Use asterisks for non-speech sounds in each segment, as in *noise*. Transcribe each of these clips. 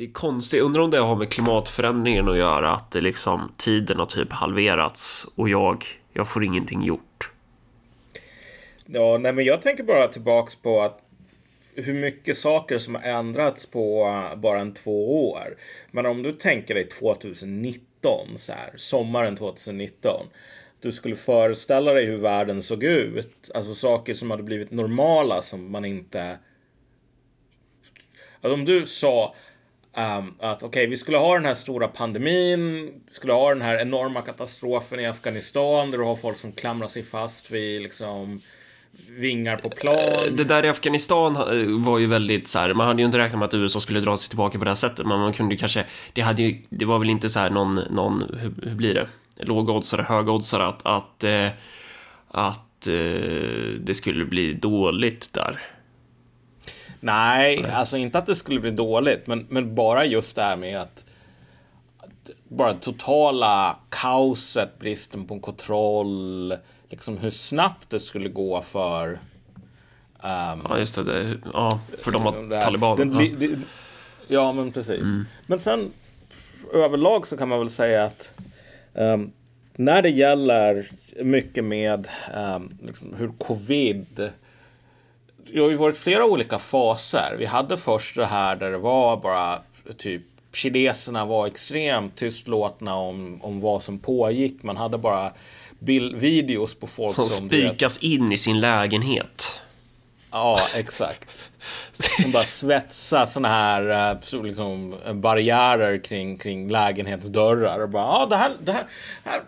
det är konstigt, undrar om det har med klimatförändringen att göra, att det liksom tiden har typ halverats och jag, jag får ingenting gjort. Ja, nej men jag tänker bara tillbaks på att hur mycket saker som har ändrats på eh, bara en två år. Men om du tänker dig 2019 så här, sommaren 2019. Du skulle föreställa dig hur världen såg ut. Alltså saker som hade blivit normala som man inte... Alltså om du sa um, att okej, okay, vi skulle ha den här stora pandemin, vi skulle ha den här enorma katastrofen i Afghanistan där du har folk som klamrar sig fast vid liksom vingar på plan. Det där i Afghanistan eh, var ju väldigt så här, man hade ju inte räknat med att USA skulle dra sig tillbaka på det här sättet, men man kunde ju kanske, det hade ju, det var väl inte så här någon, någon hur, hur blir det, lågoddsare, högoddsare att, att, eh, att, att det skulle bli dåligt där. Nej, Nej, alltså inte att det skulle bli dåligt, men, men bara just det här med att bara totala kaoset, bristen på kontroll, liksom hur snabbt det skulle gå för... Um, ja, just det. det ja, för de var talibaner. Ja. ja, men precis. Mm. Men sen överlag så kan man väl säga att um, när det gäller mycket med um, liksom hur covid det har ju varit flera olika faser. Vi hade först det här där det var bara typ kineserna var extremt tystlåtna om, om vad som pågick. Man hade bara bild, videos på folk som... Som spikas in i sin lägenhet. Ja, exakt. De bara svetsa såna här eh, liksom, barriärer kring, kring lägenhetsdörrar. Och bara, ja, det här, det här, här.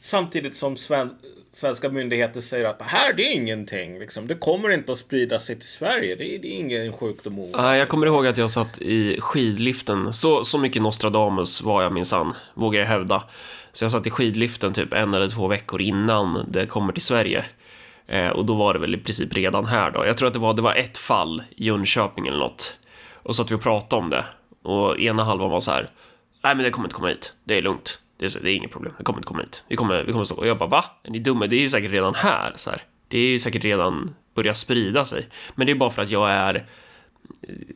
Samtidigt som sven, svenska myndigheter säger att det här, det är ingenting. Liksom. Det kommer inte att sprida sig till Sverige. Det är, det är ingen sjukdom. Ah, jag kommer ihåg att jag satt i skidliften. Så, så mycket Nostradamus var jag minsann, vågar jag hävda. Så jag satt i skidliften typ en eller två veckor innan det kommer till Sverige. Eh, och då var det väl i princip redan här då. Jag tror att det var, det var ett fall i Jönköping eller något. Och så att vi pratade om det. Och ena halvan var så här. Nej men det kommer inte komma hit. Det är lugnt. Det är, det är inget problem. Det kommer inte komma hit. Vi kommer, vi kommer stå. Och jag bara va? Är ni dumma? Det är ju säkert redan här. Så här. Det är ju säkert redan börjat sprida sig. Men det är bara för att jag är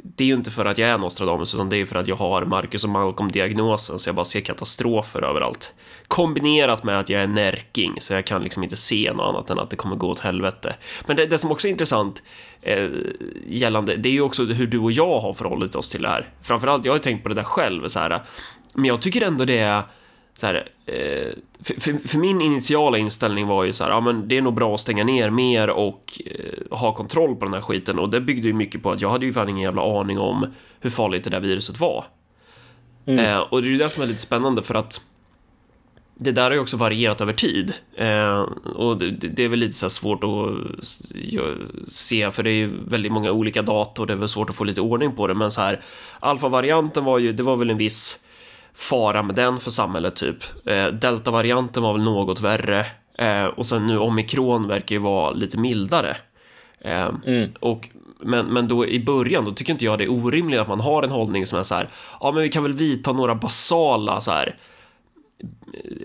det är ju inte för att jag är Nostradamus utan det är för att jag har Marcus och Malcolm-diagnosen så jag bara ser katastrofer överallt. Kombinerat med att jag är närking så jag kan liksom inte se något annat än att det kommer gå åt helvete. Men det, det som också är intressant eh, gällande, det är ju också hur du och jag har förhållit oss till det här. Framförallt, jag har ju tänkt på det där själv så här, men jag tycker ändå det är så här, eh, för, för, för, min initiala inställning var ju så här, ja men det är nog bra att stänga ner mer och eh, ha kontroll på den här skiten och det byggde ju mycket på att jag hade ju fan ingen jävla aning om hur farligt det där viruset var. Mm. Eh, och det är ju det som är lite spännande för att det där har ju också varierat över tid eh, och det, det, är väl lite så svårt att se för det är ju väldigt många olika data och det är väl svårt att få lite ordning på det men så här alfa-varianten var ju, det var väl en viss fara med den för samhället typ. Eh, Delta-varianten var väl något värre eh, och sen nu omikron verkar ju vara lite mildare. Eh, mm. och, men, men då i början, då tycker inte jag det är orimligt att man har en hållning som är så här, ja men vi kan väl vidta några basala så här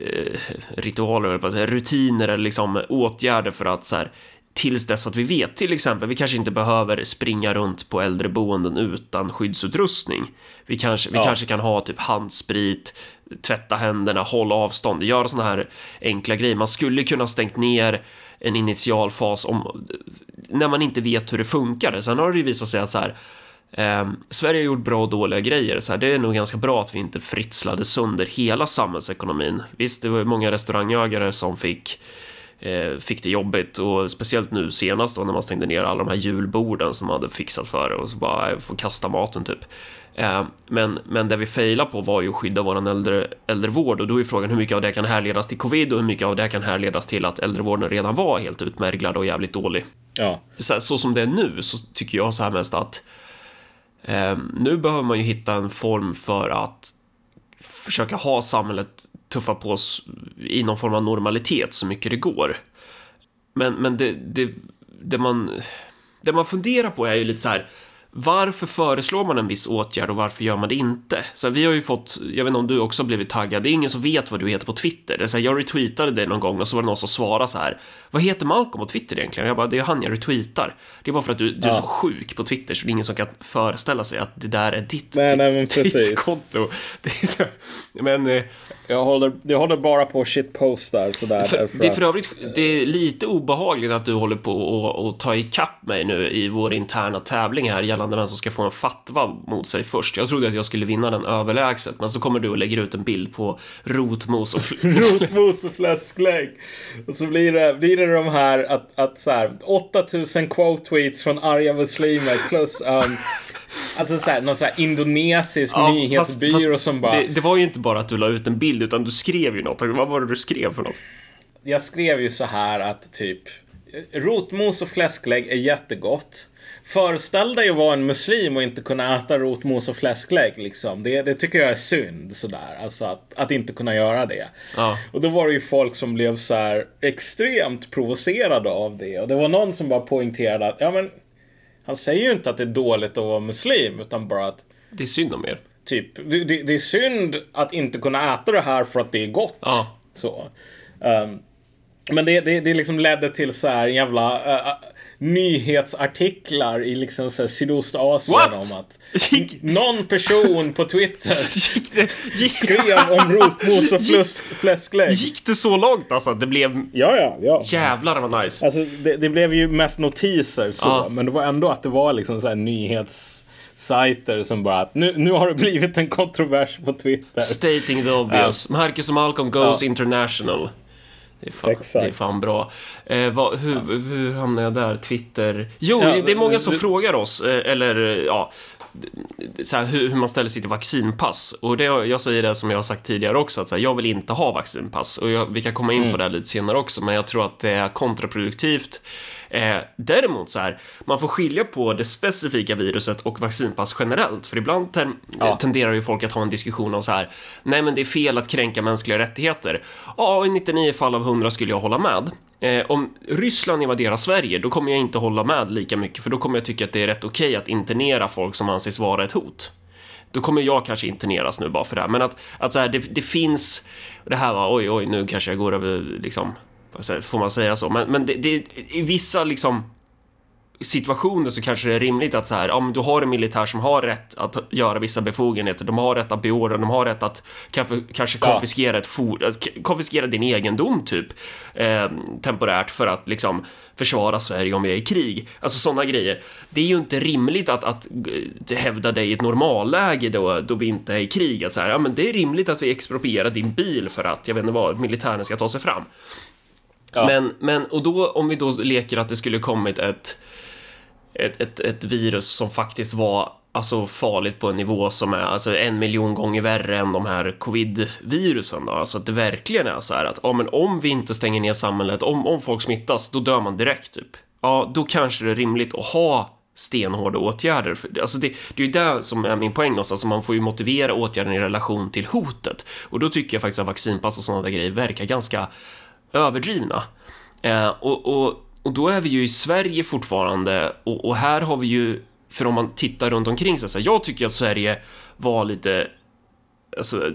eh, ritualer, rutiner eller liksom åtgärder för att så här, tills dess att vi vet. Till exempel, vi kanske inte behöver springa runt på äldreboenden utan skyddsutrustning. Vi kanske, ja. vi kanske kan ha typ handsprit, tvätta händerna, hålla avstånd, göra sådana här enkla grejer. Man skulle kunna stängt ner en initialfas om, när man inte vet hur det funkar. Sen har det ju visat sig att så här, eh, Sverige har gjort bra och dåliga grejer, så här, det är nog ganska bra att vi inte fritslade sönder hela samhällsekonomin. Visst, det var ju många restaurangägare som fick fick det jobbigt och speciellt nu senast då när man stängde ner alla de här julborden som man hade fixat för och så bara jag får kasta maten typ. Eh, men, men det vi failade på var ju att skydda våran äldre, äldrevård och då är frågan hur mycket av det kan härledas till covid och hur mycket av det kan härledas till att äldrevården redan var helt utmärglad och jävligt dålig. Ja. Så, så som det är nu så tycker jag så här mest att eh, nu behöver man ju hitta en form för att försöka ha samhället tuffa på oss i någon form av normalitet så mycket det går. Men, men det, det, det, man, det man funderar på är ju lite så här, varför föreslår man en viss åtgärd och varför gör man det inte? Så vi har ju fått, jag vet inte om du också har blivit taggad, det är ingen som vet vad du heter på Twitter. Det är så här, jag retweetade det någon gång och så var det någon som svarade så här, vad heter Malcolm på Twitter egentligen? Jag bara, det är han jag retweetar. Det är bara för att du, du är så sjuk på Twitter så det är ingen som kan föreställa sig att det där är ditt, nej, nej, men konto. Så, men... Eh, jag håller, jag håller bara på shitpostar sådär. För, det är för övrigt det är lite obehagligt att du håller på att ta ikapp mig nu i vår interna tävling här gällande vem som ska få en fatwa mot sig först. Jag trodde att jag skulle vinna den överlägset, men så kommer du och lägger ut en bild på rotmos och, *laughs* rotmos och fläsklägg. Och så blir det, blir det de här att, att så här 8000 quote tweets från arga muslimer plus um, Alltså såhär, någon sån här indonesisk ja, nyhetsbyrå fast, som bara... Det, det, var ju inte bara att du la ut en bild, utan du skrev ju något. Vad var det du skrev för något? Jag skrev ju så här att typ Rotmos och fläsklägg är jättegott. Föreställ dig att vara en muslim och inte kunna äta rotmos och fläsklägg. Liksom. Det, det tycker jag är synd. Sådär. Alltså att, att inte kunna göra det. Ja. Och då var det ju folk som blev så här extremt provocerade av det. Och det var någon som bara poängterade att ja, men, han säger ju inte att det är dåligt att vara muslim. Utan bara att det är synd om er. Typ, det, det, är synd att inte kunna äta det här för att det är gott. Ja. Så. Um, men det, det, det liksom ledde till så här jävla uh, nyhetsartiklar i liksom så här Sydostasien What? om att någon person på Twitter *laughs* gick det, gick... skrev om rotmos och fläsk, fläsklägg. Gick det så långt alltså? Det blev... Ja, ja, ja. Jävlar vad nice. Alltså, det, det blev ju mest notiser så, ah. men det var ändå att det var liksom så här nyhets sajter som bara att nu, nu har det blivit en kontrovers på Twitter. Stating the obvious. Uh, Marcus och Malcolm goes uh. international. Det är fan, Exakt. Det är fan bra. Eh, vad, hur, hur hamnade jag där? Twitter? Jo, ja, det är många som du... frågar oss, eh, eller ja, så här, hur, hur, man ställer sig till vaccinpass. Och det, jag säger det som jag har sagt tidigare också, att här, jag vill inte ha vaccinpass. Och jag, vi kan komma in mm. på det lite senare också, men jag tror att det är kontraproduktivt Eh, däremot så här, man får skilja på det specifika viruset och vaccinpass generellt, för ibland ten ja. tenderar ju folk att ha en diskussion om så här, nej men det är fel att kränka mänskliga rättigheter. Ja, i 99 fall av 100 skulle jag hålla med. Eh, om Ryssland invaderar Sverige, då kommer jag inte hålla med lika mycket, för då kommer jag tycka att det är rätt okej okay att internera folk som anses vara ett hot då kommer jag kanske interneras nu bara för det här. Men att, att så här, det, det finns, det här var oj, oj, nu kanske jag går över liksom Får man säga så? Men, men det, det, i vissa liksom situationer så kanske det är rimligt att så här, ja, men du har en militär som har rätt att göra vissa befogenheter, de har rätt att beordra, de har rätt att kanske, kanske konfiskera, ett for, konfiskera din egendom typ eh, temporärt för att liksom försvara Sverige om vi är i krig. Alltså sådana grejer. Det är ju inte rimligt att, att eh, hävda dig i ett normalläge då, då vi inte är i krig. Att så här, ja, men det är rimligt att vi exproprierar din bil för att, jag vet inte vad, militären ska ta sig fram. Ja. Men, men, och då om vi då leker att det skulle kommit ett, ett, ett, ett virus som faktiskt var alltså farligt på en nivå som är alltså en miljon gånger värre än de här covid-virusen då. Alltså att det verkligen är så här att ja, men om vi inte stänger ner samhället, om, om folk smittas, då dör man direkt typ. Ja, då kanske det är rimligt att ha stenhårda åtgärder. Alltså det, det är ju det som är min poäng någonstans, alltså man får ju motivera åtgärden i relation till hotet. Och då tycker jag faktiskt att vaccinpass och sådana där grejer verkar ganska överdrivna. Eh, och, och, och då är vi ju i Sverige fortfarande och, och här har vi ju, för om man tittar runt omkring sig, så här, jag tycker att Sverige var lite Alltså,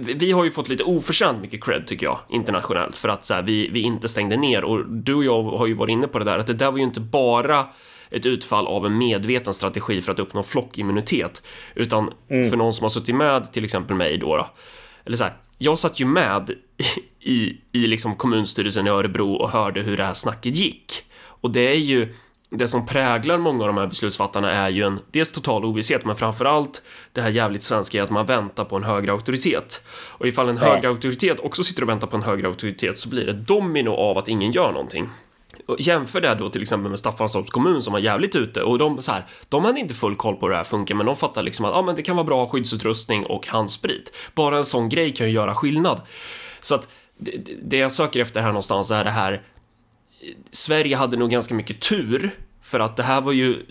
vi har ju fått lite oförtjänt mycket cred tycker jag internationellt för att så här, vi, vi inte stängde ner och du och jag har ju varit inne på det där att det där var ju inte bara ett utfall av en medveten strategi för att uppnå flockimmunitet utan mm. för någon som har suttit med till exempel mig då, då eller så här, jag satt ju med *laughs* i, i liksom kommunstyrelsen i Örebro och hörde hur det här snacket gick. Och det är ju det som präglar många av de här beslutsfattarna är ju en dels total ovisshet, men framförallt det här jävligt svenska är att man väntar på en högre auktoritet. Och ifall en högre auktoritet också sitter och väntar på en högre auktoritet så blir det domino av att ingen gör någonting. Jämför det då till exempel med Staffanstorps kommun som var jävligt ute och de så här, de hade inte full koll på hur det här funkar, men de fattar liksom att ja, men det kan vara bra skyddsutrustning och handsprit. Bara en sån grej kan ju göra skillnad. Så att det, det jag söker efter här någonstans är det här. Sverige hade nog ganska mycket tur för att det här var ju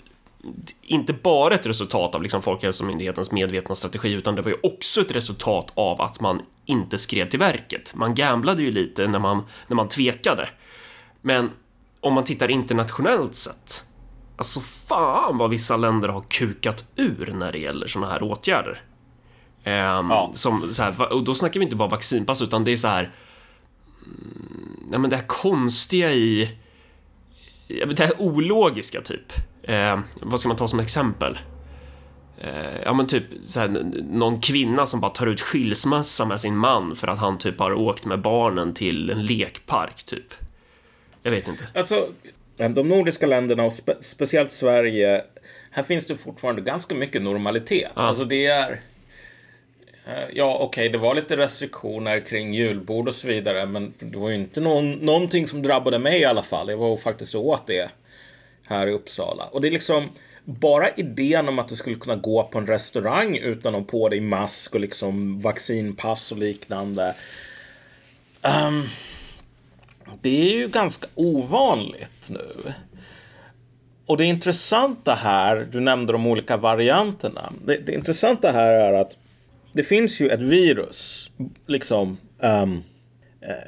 inte bara ett resultat av liksom Folkhälsomyndighetens medvetna strategi utan det var ju också ett resultat av att man inte skred till verket. Man gamblade ju lite när man, när man tvekade. Men om man tittar internationellt sett Alltså fan vad vissa länder har kukat ur när det gäller såna här åtgärder. Ehm, Ja. som, så här, och då snackar vi inte bara vaccinpass utan det är så här... mm, Nej men det här konstiga i... Det här ologiska typ. Ehm, vad ska man ta som exempel? Eh, ja men typ så här, någon kvinna som bara tar ut skilsmässa med sin man för att han typ har åkt med barnen till en lekpark typ. Jag vet inte. Alltså, de nordiska länderna och spe speciellt Sverige, här finns det fortfarande ganska mycket normalitet. Alltså det är... eh, Ja, okej, det var lite restriktioner kring julbord och så vidare, men det var ju inte någon, någonting som drabbade mig i alla fall. Jag var faktiskt åt det här i Uppsala. Och det är liksom bara idén om att du skulle kunna gå på en restaurang utan att ha på dig mask och liksom vaccinpass och liknande. Ehm, det är ju ganska ovanligt nu. Och det intressanta här, du nämnde de olika varianterna. Det, det intressanta här är att det finns ju ett virus, liksom, um,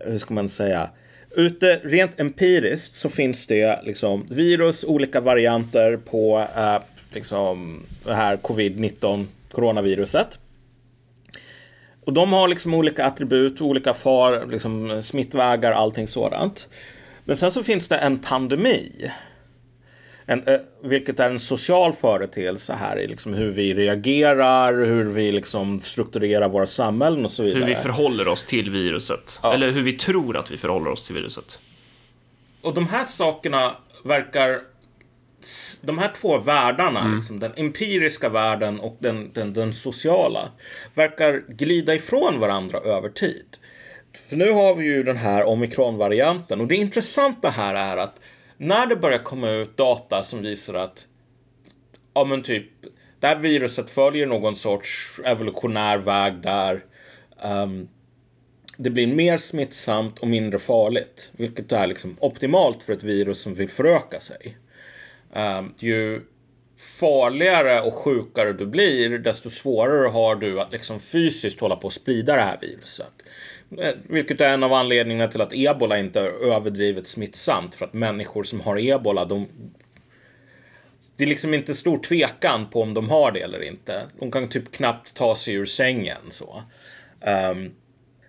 hur ska man säga? Ute rent empiriskt så finns det liksom virus, olika varianter på uh, liksom det här covid-19 coronaviruset. Och de har liksom olika attribut, olika far, liksom smittvägar, allting sådant. Men sen så finns det en pandemi. En, vilket är en social företeelse här i liksom hur vi reagerar, hur vi liksom strukturerar våra samhällen och så vidare. Hur vi förhåller oss till viruset. Eller hur vi tror att vi förhåller oss till viruset. Och de här sakerna verkar... De här två världarna, liksom, den empiriska världen och den, den, den sociala, verkar glida ifrån varandra över tid. För nu har vi ju den här omikronvarianten och det intressanta här är att när det börjar komma ut data som visar att ja men typ det här viruset följer någon sorts evolutionär väg där ehm, det blir mer smittsamt och mindre farligt. Vilket är liksom optimalt för ett virus som vill föröka sig. Ehm, ju farligare och sjukare du blir, desto svårare har du att liksom fysiskt hålla på att sprida det här viruset. Eh, vilket är en av anledningarna till att ebola inte är överdrivet smittsamt. För att människor som har ebola, de... Det är liksom inte stor tvekan på om de har det eller inte. De kan typ knappt ta sig ur sängen så. Um,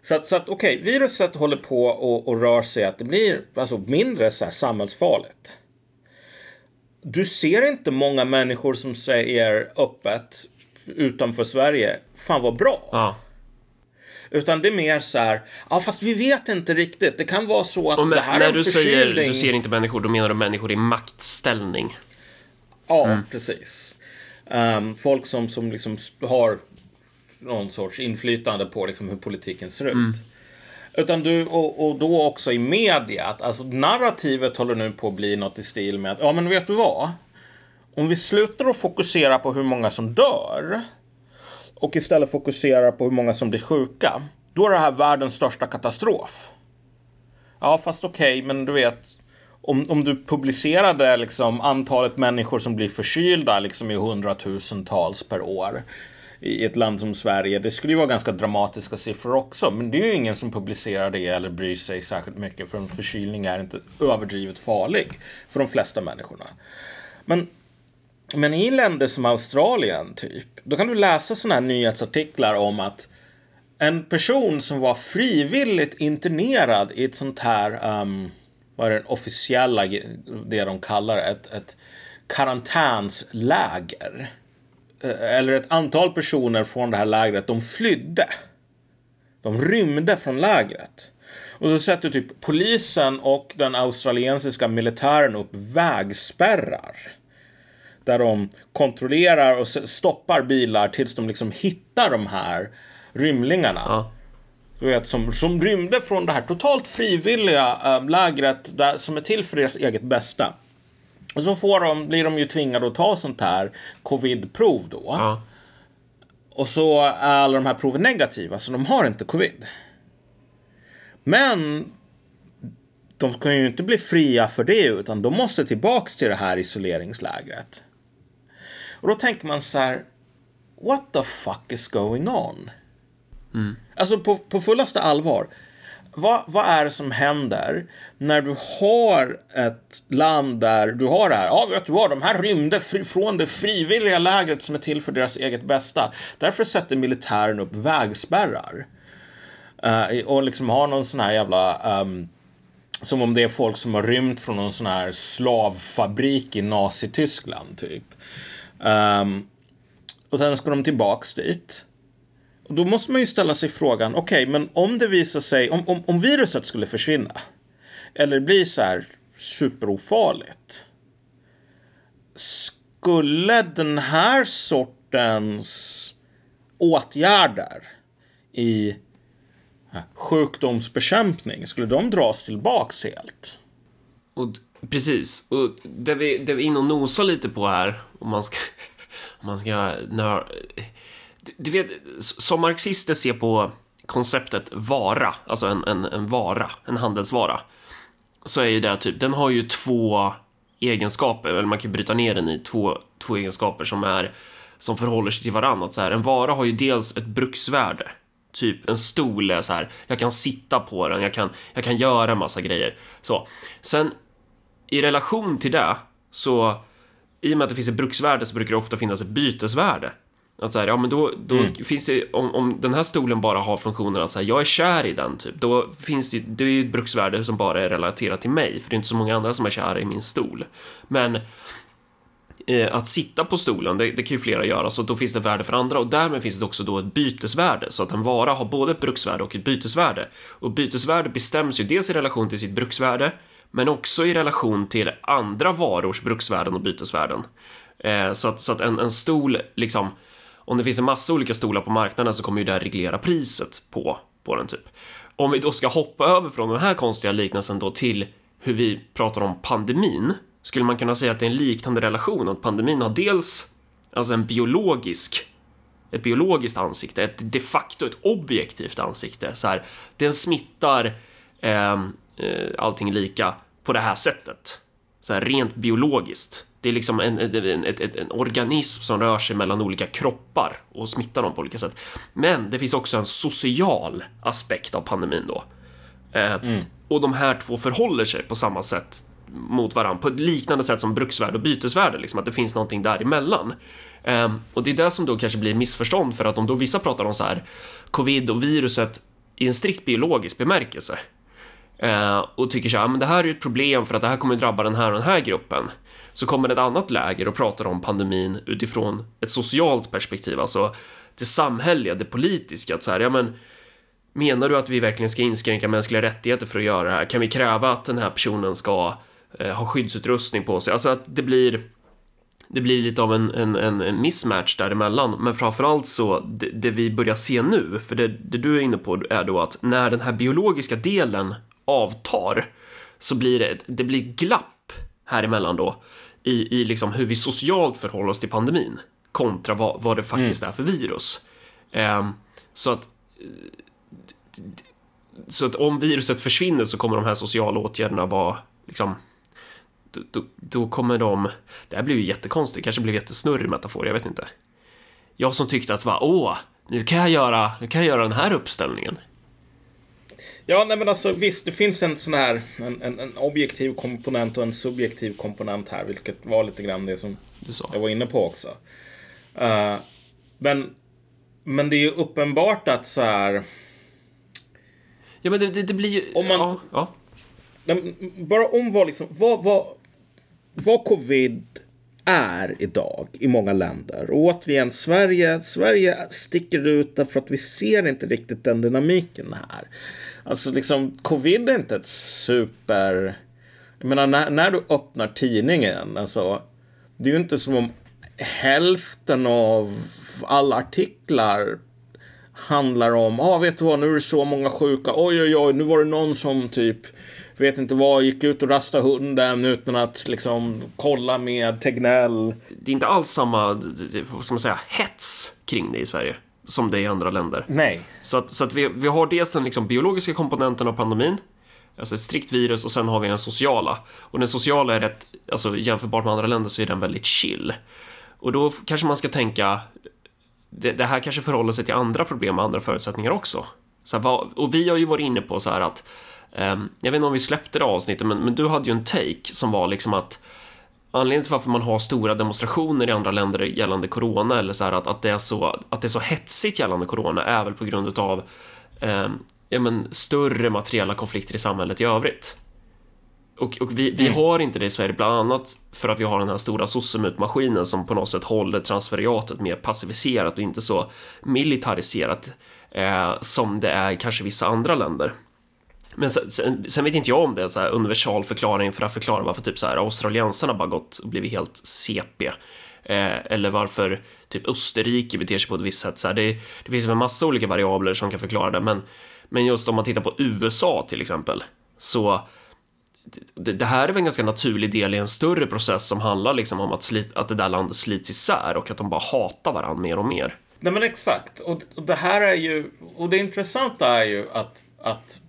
så att, så att okej, viruset håller på och, och rör sig att det blir alltså mindre så här samhällsfarligt. Du ser inte många människor som säger öppet utanför Sverige, fan vad bra. Ja. Utan det är mer så här, ja fast vi vet inte riktigt. Det kan vara så att Och det med, här är när en du säger förkylning. du ser inte människor, då menar du människor i maktställning. Ja, precis. Ehm, folk som, som liksom har någon sorts inflytande på liksom hur politiken ser ut. Utan du, och, och då också i media, att alltså narrativet håller nu på att bli något i stil med att, ja men vet du vad? Om vi slutar att fokusera på hur många som dör och istället fokuserar på hur många som blir sjuka, då är det här världens största katastrof. Ja, fast okej, men du vet, om, om du publicerade liksom antalet människor som blir förkylda liksom i hundratusentals per år i ett land som Sverige, det skulle ju vara ganska dramatiska siffror också. Men det är ju ingen som publicerar det eller bryr sig särskilt mycket för en förkylning är inte överdrivet farlig för de flesta människorna. Men men i länder som Australien, typ, då kan du läsa sådana här nyhetsartiklar om att en person som var frivilligt internerad i ett sånt här, um, vad är det officiella, det de kallar det, ett, ett karantänsläger. Eh, Eller ett antal personer från det här lägret, de flydde. De rymde från lägret. Och så sätter typ polisen och den australiensiska militären upp vägspärrar. Där de kontrollerar och stoppar bilar tills de liksom hittar de här rymlingarna. Ja. Du vet, som, som rymde från det här totalt frivilliga äh, lägret där, som är till för deras eget bästa. Och så får de, blir de ju tvingade att ta sånt här covid-prov då. Ja. Och så är alla de här proven negativa, så de har inte covid. Men de kan ju inte bli fria för det, utan de måste tillbaks till det här isoleringslägret. Och då tänker man så här, what the fuck is going on? Alltså på, på fullaste allvar vad, vad är det som händer när du har ett land där du har det här, ja vet du vad, de här rymde fri, från det frivilliga lägret som är till för deras eget bästa. Därför sätter militären upp vägspärrar. Uh, och liksom har någon sån här jävla um, som om det är folk som har rymt från någon sån här slavfabrik i Nazityskland, typ. Um, och sen ska de tillbaks dit. Och då måste man ju ställa sig frågan, okej, okay, men om det visar sig, om, om, om viruset skulle försvinna, eller bli så här superofarligt, skulle den här sortens åtgärder i eh, sjukdomsbekämpning, skulle de dras tillbaks helt? Och, precis, och det vi, det vi är inne och nosar lite på här, om man ska, *laughs* om man ska nör, du vet, som marxister ser på konceptet vara, alltså en, en, en vara, en handelsvara, så är ju det typ, den har ju två egenskaper, eller man kan bryta ner den i två, två egenskaper som är som förhåller sig till varandra. Så här, en vara har ju dels ett bruksvärde Typ en stol är så här, jag kan sitta på den, jag kan, jag kan göra en massa grejer. Så. Sen i relation till det, så i och med att det finns ett bruksvärde så brukar det ofta finnas ett bytesvärde. Att så här, ja men då, då mm. finns det, om, om den här stolen bara har funktionen att säga jag är kär i den typ, då finns det, det är ju ett bruksvärde som bara är relaterat till mig, för det är inte så många andra som är kära i min stol. Men eh, att sitta på stolen, det, det, kan ju flera göra, så då finns det värde för andra och därmed finns det också då ett bytesvärde, så att en vara har både ett bruksvärde och ett bytesvärde. Och bytesvärde bestäms ju dels i relation till sitt bruksvärde, men också i relation till andra varors bruksvärden och bytesvärden. Eh, så att, så att en, en stol, liksom, om det finns en massa olika stolar på marknaden så kommer ju det reglera priset på, på den typ. Om vi då ska hoppa över från den här konstiga liknelsen då till hur vi pratar om pandemin skulle man kunna säga att det är en liknande relation, att pandemin har dels alltså en biologisk ett biologiskt ansikte, ett de facto ett objektivt ansikte. Så här, den smittar eh, eh allting lika på det här sättet. Så här, rent biologiskt. Det är liksom en, en, en, en, organism som rör sig mellan olika kroppar och smittar dem på olika sätt. Men det finns också en social aspekt av pandemin då. Eh, mm. Och de här två förhåller sig på samma sätt mot varandra på ett liknande sätt som bruksvärde och bytesvärde, liksom att det finns någonting däremellan. Um, och det är det som då kanske blir missförstånd för att om då vissa pratar om så här covid och viruset i en strikt biologisk bemärkelse uh, och tycker så här, men det här är ett problem för att det här kommer drabba den här och den här gruppen så kommer ett annat läger och pratar om pandemin utifrån ett socialt perspektiv, alltså det samhälleliga, det politiska, att så här, ja men menar du att vi verkligen ska inskränka mänskliga rättigheter för att göra det här? Kan vi kräva att den här personen ska eh, ha skyddsutrustning på sig? Alltså att det blir det blir lite av en, en, en mismatch däremellan, men framförallt så det, det vi börjar se nu, för det, det du är inne på är då att när den här biologiska delen avtar så blir det, det blir glapp här emellan då i, i liksom hur vi socialt förhåller oss till pandemin kontra vad, vad det faktiskt mm. är för virus. Um, så att så att om viruset försvinner så kommer de här sociala åtgärderna vara liksom då, då kommer de... Det här blir ju jättekonstigt, kanske blir jättesnurrig metafor, jag vet inte. Jag som tyckte att va, åh, nu kan jag göra, nu kan jag göra den här uppställningen. Ja, nej men alltså visst, det finns en sån här en, en, en, objektiv komponent och en subjektiv komponent här, vilket var lite grann det som jag var inne på också. Uh, men, men det är ju uppenbart att så här Ja, men det, det, det blir ju... Om man, ja, ja. Bara om vad, liksom, vad, vad, vad covid är idag i många länder. Och återigen, Sverige, Sverige sticker ut därför att vi ser inte riktigt den dynamiken här. Alltså liksom, covid är inte ett super... Jag menar, när, när du öppnar tidningen, alltså, det är ju inte som om hälften av alla artiklar handlar om, ja ah, vet du vad, nu är det så många sjuka, oj oj oj, nu var det någon som typ vet inte vad, gick ut och rastade hunden utan att liksom kolla med Tegnell. Det är inte alls samma, vad ska man säga, hets kring det i Sverige som det är i andra länder. Nej. Så att, så att vi, vi har dels den liksom biologiska komponenten av pandemin, alltså ett strikt virus och sen har vi den sociala. Och den sociala är rätt, alltså jämförbart med andra länder så är den väldigt chill. Och då kanske man ska tänka det, det, här kanske förhåller sig till andra problem och andra förutsättningar också. Så här, vad, och vi har ju varit inne på så här att, um, jag vet inte om vi släppte det avsnittet, men, men du hade ju en take som var liksom att anledningen till varför man har stora demonstrationer i andra länder gällande corona eller så här att, att, det, är så, att det är så hetsigt gällande corona är väl på grund av eh, ja, men, större materiella konflikter i samhället i övrigt. Och, och vi, vi mm. har inte det i Sverige, bland annat för att vi har den här stora sossemutmaskinen som på något sätt håller transferiatet mer passiviserat och inte så militariserat eh, som det är kanske vissa andra länder. Men sen, sen, sen, vet inte jag om det är en så här universal förklaring för att förklara varför typ så här australiensarna bara gått och blivit helt CP. Eh, eller varför typ Österrike beter sig på ett visst sätt. Så här, det, det finns en massa olika variabler som kan förklara det, men, men just om man tittar på USA till exempel, så det, det här är väl en ganska naturlig del i en större process som handlar liksom om att, slit, att det där landet slits isär och att de bara hatar varandra mer och mer. Nej men exakt, och, och det här är ju, och det intressanta är ju att, att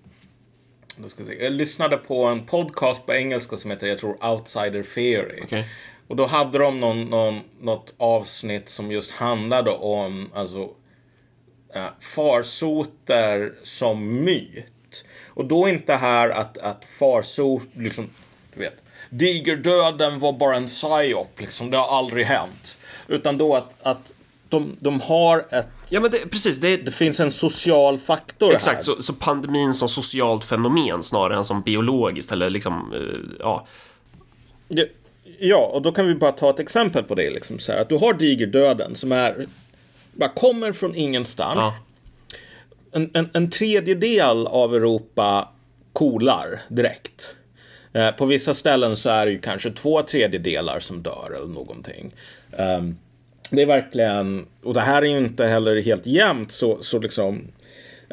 ska jag, jag lyssnade på en podcast på engelska som heter, jag tror, Outsider Theory. Okay. Och då hade de någon, någon, något avsnitt som just handlade om alltså, äh, farsoter som myt. Och då inte här att, att farsot, liksom, du vet, digerdöden var bara en psyop, liksom, det har aldrig hänt. Utan då att, att de, de har ett... Ja, men det, precis. Det, det finns en social faktor Exakt, här. Så, så pandemin som socialt fenomen snarare än som biologiskt eller liksom, uh, ja. Ja, och då kan vi bara ta ett exempel på det. Liksom, så här, att du har digerdöden som är, bara kommer från ingenstans. Ja. En, en, en tredjedel av Europa kolar direkt. Eh, på vissa ställen så är det ju kanske två tredjedelar som dör eller någonting. Um, det är verkligen, och det här är ju inte heller helt jämnt så, så liksom.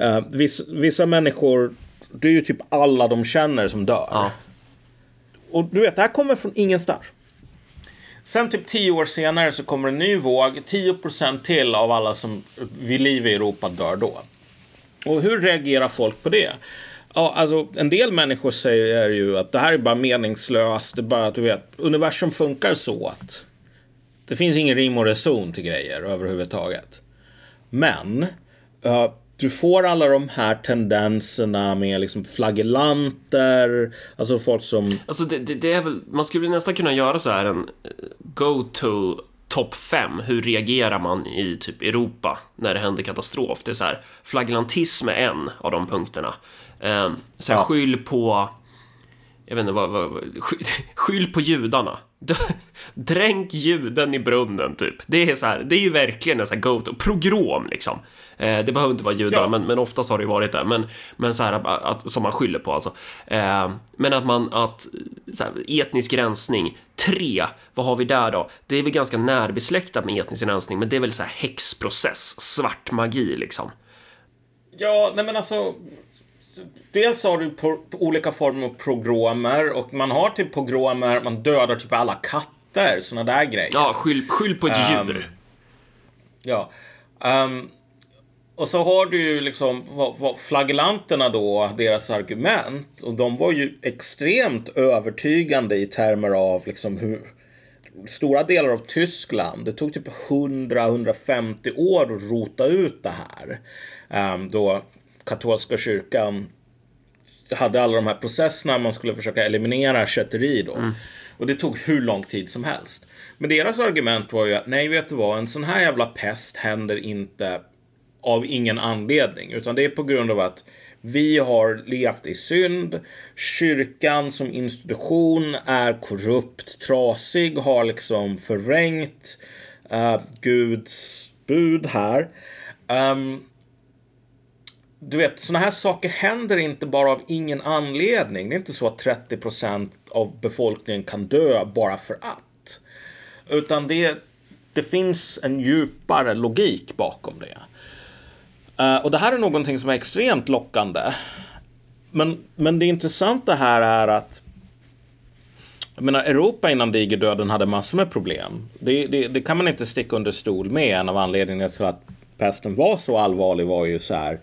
Uh, viss, vissa människor, det är ju typ alla de känner som dör. Ja. Och du vet, det här kommer från ingenstans. Sen typ tio år senare så kommer en ny våg. 10% till av alla som vid liv i Europa dör då. Och hur reagerar folk på det? Ja, alltså en del människor säger ju att det här är bara meningslöst. Det är bara att du vet, universum funkar så att det finns ingen rim och reson till grejer överhuvudtaget. Men uh, du får alla de här tendenserna med liksom flagellanter, alltså folk som... Alltså det, det, det är väl, man skulle nästan kunna göra så här en eh, go-to topp 5. Hur reagerar man i typ Europa när det händer katastrof? Det är så här, flaglantism är en av de punkterna. Eh, sen ja. skyll på jag vet inte vad, vad, *laughs* skyll på judarna. *laughs* Dränk juden i brunnen typ. Det är så här, det är ju verkligen en sån här go-to. Progrom liksom. Eh, det behöver inte vara judarna, ja. men, men oftast har det ju varit det. Men, men så här, att, som man skyller på alltså. Eh, men att man, att så här, etnisk rensning. Tre, vad har vi där då? Det är väl ganska närbesläktat med etnisk rensning, men det är väl så här häxprocess, svart magi liksom. Ja, nej men alltså dels har du på, på olika former av pogromer och man har typ pogromer, man dödar typ alla katter, sådana där grejer. Ja, skyll, skyll på ett um, djur. Ja. Um, och så har du ju liksom vad, vad flagellanterna då, deras argument. Och de var ju extremt övertygande i termer av liksom hur stora delar av Tyskland, det tog typ 100-150 år att rota ut det här. Um, då katolska kyrkan hade alla de här processerna man skulle försöka eliminera kötteri då. Mm. Och det tog hur lång tid som helst. Men deras argument var ju att nej, vet du vad, en sån här jävla pest händer inte av ingen anledning, utan det är på grund av att vi har levt i synd. Kyrkan som institution är korrupt, trasig, har liksom förvrängt uh, Guds bud här. Um, du vet, sådana här saker händer inte bara av ingen anledning. Det är inte så att 30% av befolkningen kan dö bara för att. Utan det, det finns en djupare logik bakom det. Uh, och det här är någonting som är extremt lockande. Men, men det intressanta här är att jag menar, Europa innan digerdöden hade massor med problem. Det, det, det, kan man inte sticka under stol med. En av anledningarna till att pesten var så allvarlig var ju så här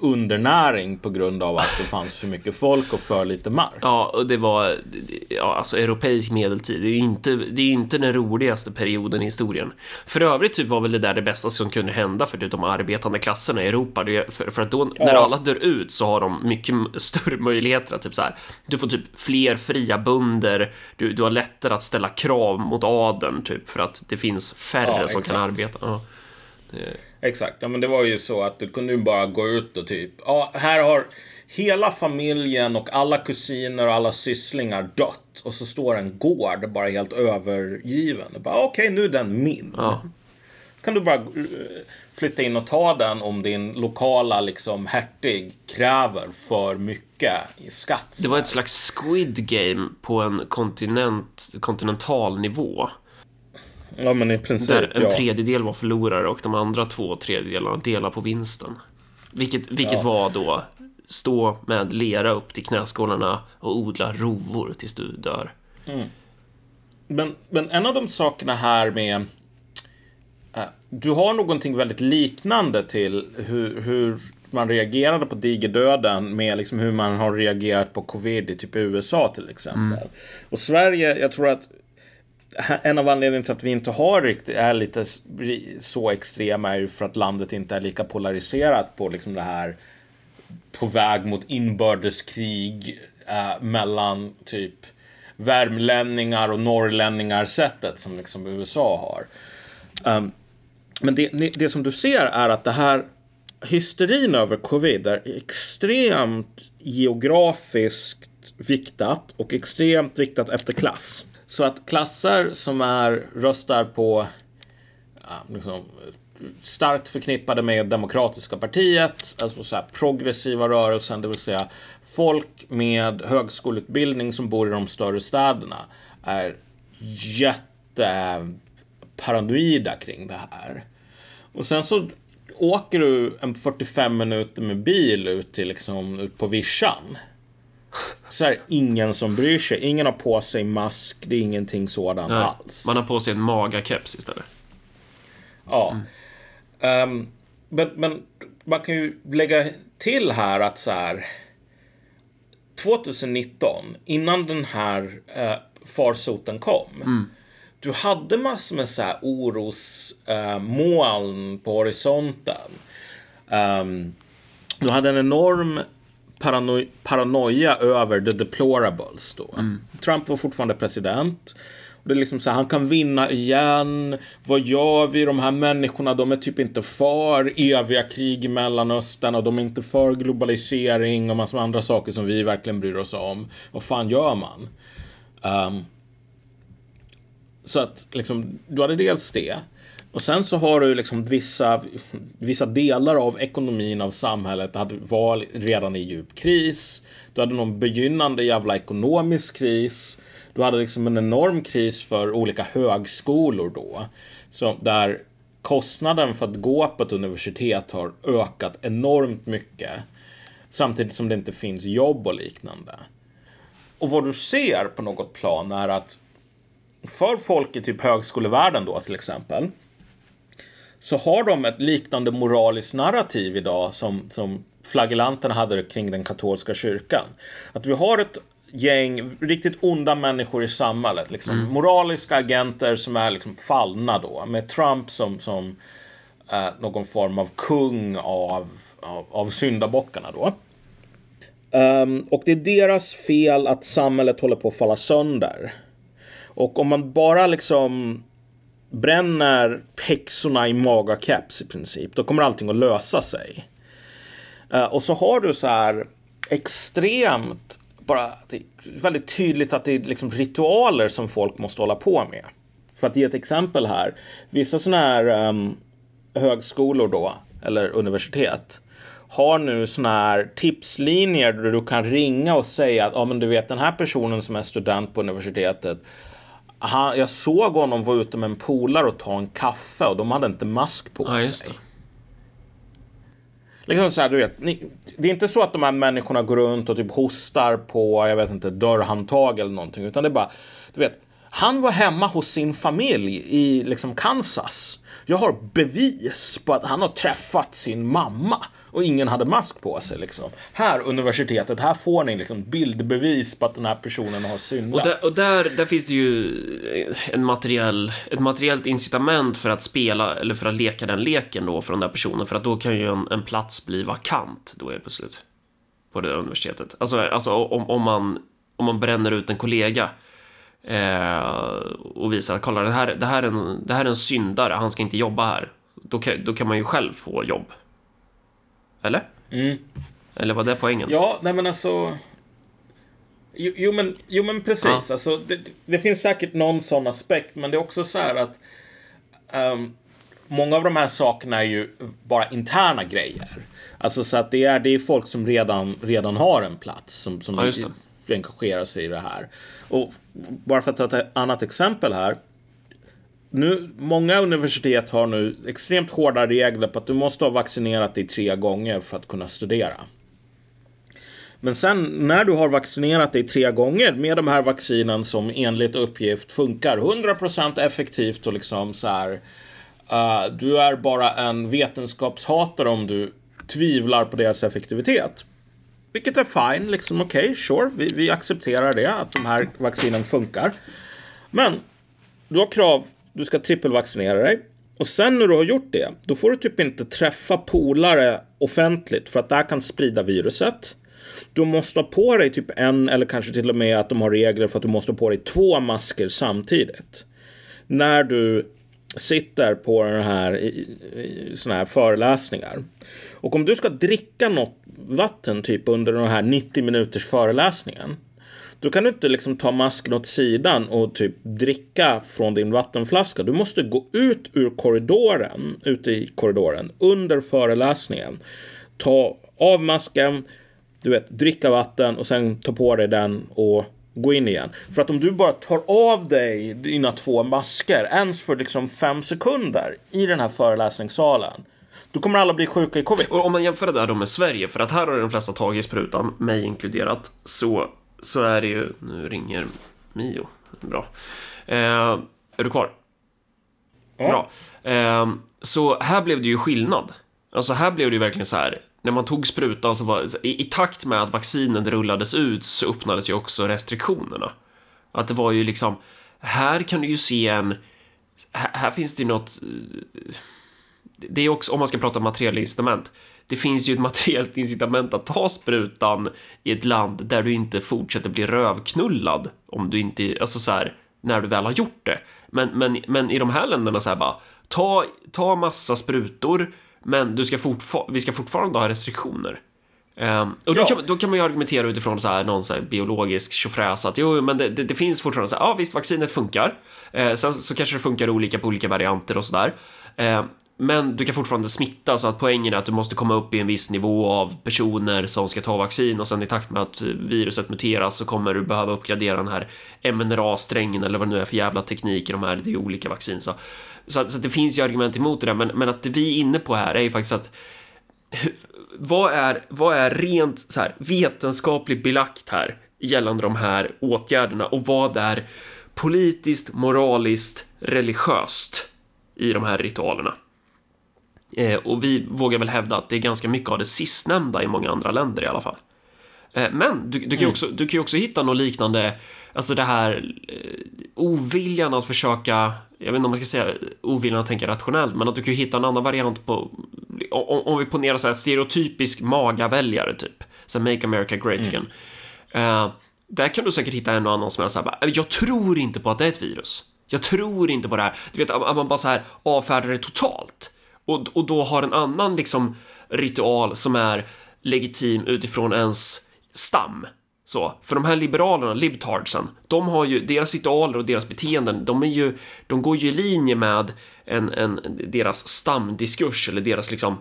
undernäring på grund av att det fanns för mycket folk och för lite mark. Ja, och det var ja, alltså europeisk medeltid. Det är inte, det är inte den roligaste perioden i historien. För övrigt typ var väl det där det bästa som kunde hända för typ de arbetande klasserna i Europa. Det, för, för att då när alla dör ut så har de mycket större möjligheter att typ så här. Du får typ fler fria bönder. Du, du har lättare att ställa krav mot adeln typ för att det finns färre Ja, som exakt. kan arbeta. Ja. Exakt, ja, men det var ju så att du kunde ju bara gå ut och typ, ja, här har hela familjen och alla kusiner och alla sysslingar dött. Och så står en gård bara helt övergiven. Bara, Okej, nu är den min. Ja. Kan du bara eh, flytta in och ta den om din lokala liksom hertig kräver för mycket i skatt. Det var ett slags Squid Game på en kontinent, kontinental nivå. Ja, men i princip, Där en ja. tredjedel var förlorare och de andra två tredjedelarna delar på vinsten. Vilket, vilket Ja. var då stå med lera upp till knäskålarna och odla rovor tills du dör. Men, men en av de sakerna här med... eh, du har någonting väldigt liknande till hur, hur man reagerade på digerdöden med liksom hur man har reagerat på covid i typ USA till exempel. Och Sverige, jag tror att en av anledningarna till att vi inte har riktigt, är lite så extrema är ju för att landet inte är lika polariserat på liksom det här på väg mot inbördeskrig eh, mellan typ värmlänningar och norrlänningar sättet som liksom USA har. Um, men det, det som du ser är att det här hysterin över covid är extremt geografiskt viktat och extremt viktat efter klass. Så att klasser som är röstar på liksom, starkt förknippade med Demokratiska partiet, alltså så här progressiva rörelsen, det vill säga folk med högskoleutbildning som bor i de större städerna är jätteparanoida kring det här. Och sen så åker du en 45 minuter med bil ut till liksom ut på vischan. Så är det ingen som bryr sig. Ingen har på sig mask. Det är ingenting sådant Nej, alls. man har på sig en magakeps istället. Ja. Ehm, men, men man kan ju lägga till här att så här 2019, innan den här eh, farsoten kom. Du hade massor med så här orosmoln eh, på horisonten. Ehm, du hade en enorm parano paranoia över the deplorables då. Trump var fortfarande president. Och det är liksom så här, han kan vinna igen. Vad gör vi? De här människorna, de är typ inte för eviga krig i Mellanöstern och de är inte för globalisering och massor med andra saker som vi verkligen bryr oss om. Vad fan gör man? Ehm, så att liksom, du hade dels det. Och sen så har du liksom vissa, vissa delar av ekonomin av samhället hade, var redan i djup kris. Du hade någon begynnande jävla ekonomisk kris. Du hade liksom en enorm kris för olika högskolor då. Så där kostnaden för att gå på ett universitet har ökat enormt mycket. Samtidigt som det inte finns jobb och liknande. Och vad du ser på något plan är att för folk i typ högskolevärlden då till exempel så har de ett liknande moraliskt narrativ idag som, som flagellanterna hade kring den katolska kyrkan. Att vi har ett gäng riktigt onda människor i samhället. Liksom, Moraliska agenter som är liksom fallna då. Med Trump som, som eh, någon form av kung av, av, av syndabockarna då. Ehm, och det är deras fel att samhället håller på att falla sönder. Och om man bara liksom bränner häxorna i magakeps i princip, då kommer allting att lösa sig. Eh, och så har du så här extremt, bara väldigt tydligt att det är liksom ritualer som folk måste hålla på med. För att ge ett exempel här, vissa sådana här um, högskolor då, eller universitet, har nu sådana här tipslinjer där du kan ringa och säga att ja, men du vet den här personen som är student på universitetet han, jag såg honom vara ute med en polare och ta en kaffe och de hade inte mask på Ja, sig. Liksom så här, du vet, ni, det är inte så att de här människorna går runt och typ hostar på, jag vet inte, dörrhandtag eller någonting. Utan det är bara, du vet, Han var hemma hos sin familj i liksom Kansas. Jag har bevis på att han har träffat sin mamma och ingen hade mask på sig. Liksom. Här, universitetet, här får ni liksom bildbevis på att den här personen har syndat. Och, där, och där, där finns det ju eh, en materiell, ett materiellt incitament för att spela eller för att leka den leken då för den där personen. För att då kan ju en, en plats bli vakant då är plötsligt. På det universitetet. Alltså, alltså om, om, man, om man bränner ut en kollega och visar att kolla, det här, det, här är en, det här är en syndare, han ska inte jobba här. Då kan, då kan man ju själv få jobb. Eller? Mm. Eller var det poängen? Ja, nej men alltså... Jo, jo men, jo, men precis. Ja. Alltså, det, det finns säkert någon sån aspekt, men det är också så här att ehm, många av de här sakerna är ju bara interna grejer. Alltså så att det är, det är folk som redan, redan har en plats som, som Ja, engagera engagerar sig i det här. Och bara för att ta ett annat exempel här. Nu, många universitet har nu extremt hårda regler på att du måste ha vaccinerat dig tre gånger för att kunna studera. Men sen när du har vaccinerat dig tre gånger med de här vaccinen som enligt uppgift funkar 100% effektivt och liksom så här. Uh, du är bara en vetenskapshatare om du tvivlar på deras effektivitet. Vilket är fine, liksom okej, okay, sure, vi, vi accepterar det, att de här vaccinen funkar. Men du har krav, du ska trippelvaccinera dig. Och sen när du har gjort det, då får du typ inte träffa polare offentligt för att det här kan sprida viruset. Du måste ha på dig typ en eller kanske till och med att de har regler för att du måste ha på dig två masker samtidigt. När du sitter på den här, i, i såna här föreläsningar. Och om du ska dricka något vatten typ under den här 90 minuters föreläsningen. Då kan du inte liksom ta masken åt sidan och typ dricka från din vattenflaska. Du måste gå ut ur korridoren, ute i korridoren under föreläsningen. Ta av masken, du vet, dricka vatten och sen ta på dig den och gå in igen. För att om du bara tar av dig dina två masker ens för liksom fem sekunder i den här föreläsningssalen. Då kommer alla bli sjuka i covid. Och om man jämför det där då med Sverige, för att här har de flesta tagit sprutan, mig inkluderat, så, så är det ju... Nu ringer Mio. Bra. Eh, är du kvar? Ja. Bra. Eh, så här blev det ju skillnad. Alltså här blev det ju verkligen så här. När man tog sprutan så var i, i takt med att vaccinet rullades ut så öppnades ju också restriktionerna. Att det var ju liksom, här kan du ju se en, här, här finns det ju något, det är också, om man ska prata materiella incitament, det finns ju ett *laughs* materiellt incitament att ta sprutan i ett land där du inte fortsätter bli rövknullad om du inte, alltså så här, när du väl har gjort det. Men, men, men i de här länderna så här bara, ta, ta massa sprutor, men du ska fortfar- vi ska fortfarande ha restriktioner. Ehm, och då, Ja. kan, då kan man ju argumentera utifrån så här, någon så här biologisk tjofräs att jo, men det, det, det finns fortfarande så här, ja visst, vaccinet funkar. Eh, sen så kanske det funkar olika på olika varianter och sådär. Eh, men du kan fortfarande smitta så att poängen är att du måste komma upp i en viss nivå av personer som ska ta vaccin och sen i takt med att viruset muteras så kommer du behöva uppgradera den här MNRA-strängen eller vad det nu är för jävla teknik i de här, det är ju olika vaccin. Så, så, att, så att det finns ju argument emot det där, men, men att det vi är inne på här är ju faktiskt att *laughs* vad är, vad är rent så här, vetenskapligt belagt här gällande de här åtgärderna och vad är politiskt, moraliskt, religiöst i de här ritualerna? Eh, och vi vågar väl hävda att det är ganska mycket av det sistnämnda i många andra länder i alla fall. Eh, men du, du, kan ju också, du kan också hitta något liknande, alltså det här eh, oviljan att försöka, jag vet inte om man ska säga oviljan att tänka rationellt, men att du kan ju hitta en annan variant på, om, om vi ponerar så här stereotypisk magaväljare typ, så Make America Great Again. Eh, där kan du säkert hitta en och annan som är så här, bara, jag tror inte på att det är ett virus. Jag tror inte på det här. Du vet, att man bara så här avfärdar det totalt. Och, och då har en annan liksom ritual som är legitim utifrån ens stam. Så, för de här liberalerna, libtardsen, de har ju, deras ritualer och deras beteenden, de är ju, de går ju i linje med en, en, deras stamdiskurs eller deras liksom,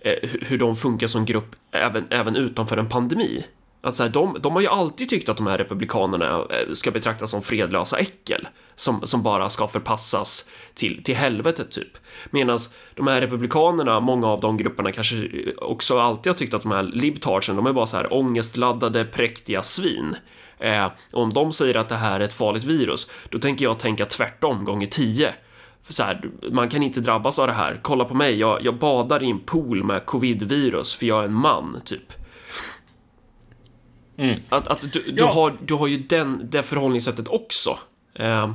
eh, hur- de funkar som grupp även, även utanför en pandemi. Att så här, de, de har ju alltid tyckt att de här republikanerna eh, ska betraktas som fredlösa äckel som, som bara ska förpassas till, till helvetet typ. Medan de här republikanerna, många av de grupperna kanske också alltid har tyckt att de här libtardsen, de är bara så här ångestladdade, präktiga svin. Eh, och om de säger att det här är ett farligt virus, då tänker jag tänka tvärtom gånger tio. För så här, man kan inte drabbas av det här. Kolla på mig, jag, jag badar i en pool med covid-virus för jag är en man, typ. Mm. Att, att du, du, ja. har, du har ju den, det förhållningssättet också. Eh,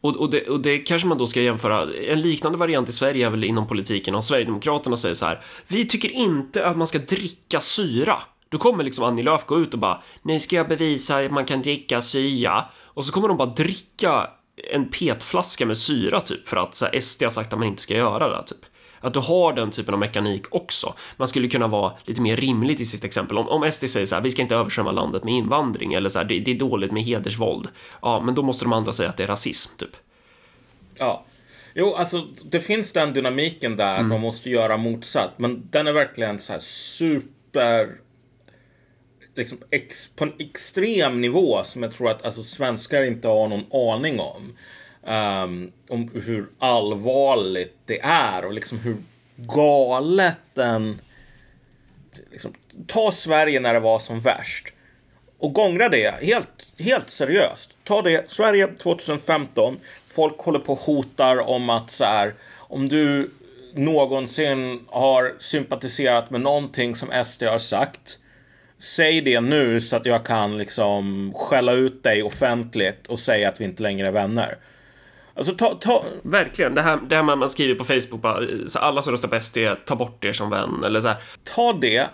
och, och, det, och det kanske man då ska jämföra. En liknande variant i Sverige är väl inom politiken om Sverigedemokraterna säger så här. Vi tycker inte att man ska dricka syra. Då kommer liksom Annie Lööf gå ut och bara nu ska jag bevisa att man kan dricka syra och så kommer de bara dricka en petflaska med syra typ för att så här, SD har sagt att man inte ska göra det typ. Att du har den typen av mekanik också. Man skulle kunna vara lite mer rimligt i sitt exempel. Om, om SD säger så här, vi ska inte översvämma landet med invandring eller så här, det, det, är dåligt med hedersvåld. Ja, men då måste de andra säga att det är rasism, typ. Ja. Jo, alltså det finns den dynamiken där, mm. de måste göra motsatt. Men den är verkligen så här super liksom ex, på en extrem nivå som jag tror att alltså, svenskar inte har någon aning om. Um, om hur allvarligt det är och liksom hur galet den... Liksom, ta Sverige när det var som värst. Och gångra det helt, helt seriöst. Ta det, Sverige 2015. Folk håller på och hotar om att så här, om du någonsin har sympatiserat med någonting som SD har sagt. Säg det nu så att jag kan liksom skälla ut dig offentligt och säga att vi inte längre är vänner. Alltså, ta, ta... Verkligen. Det här, det här man skriver på Facebook, bara, så alla som röstar på SD, ta bort er som vän. Eller så här. Ta det,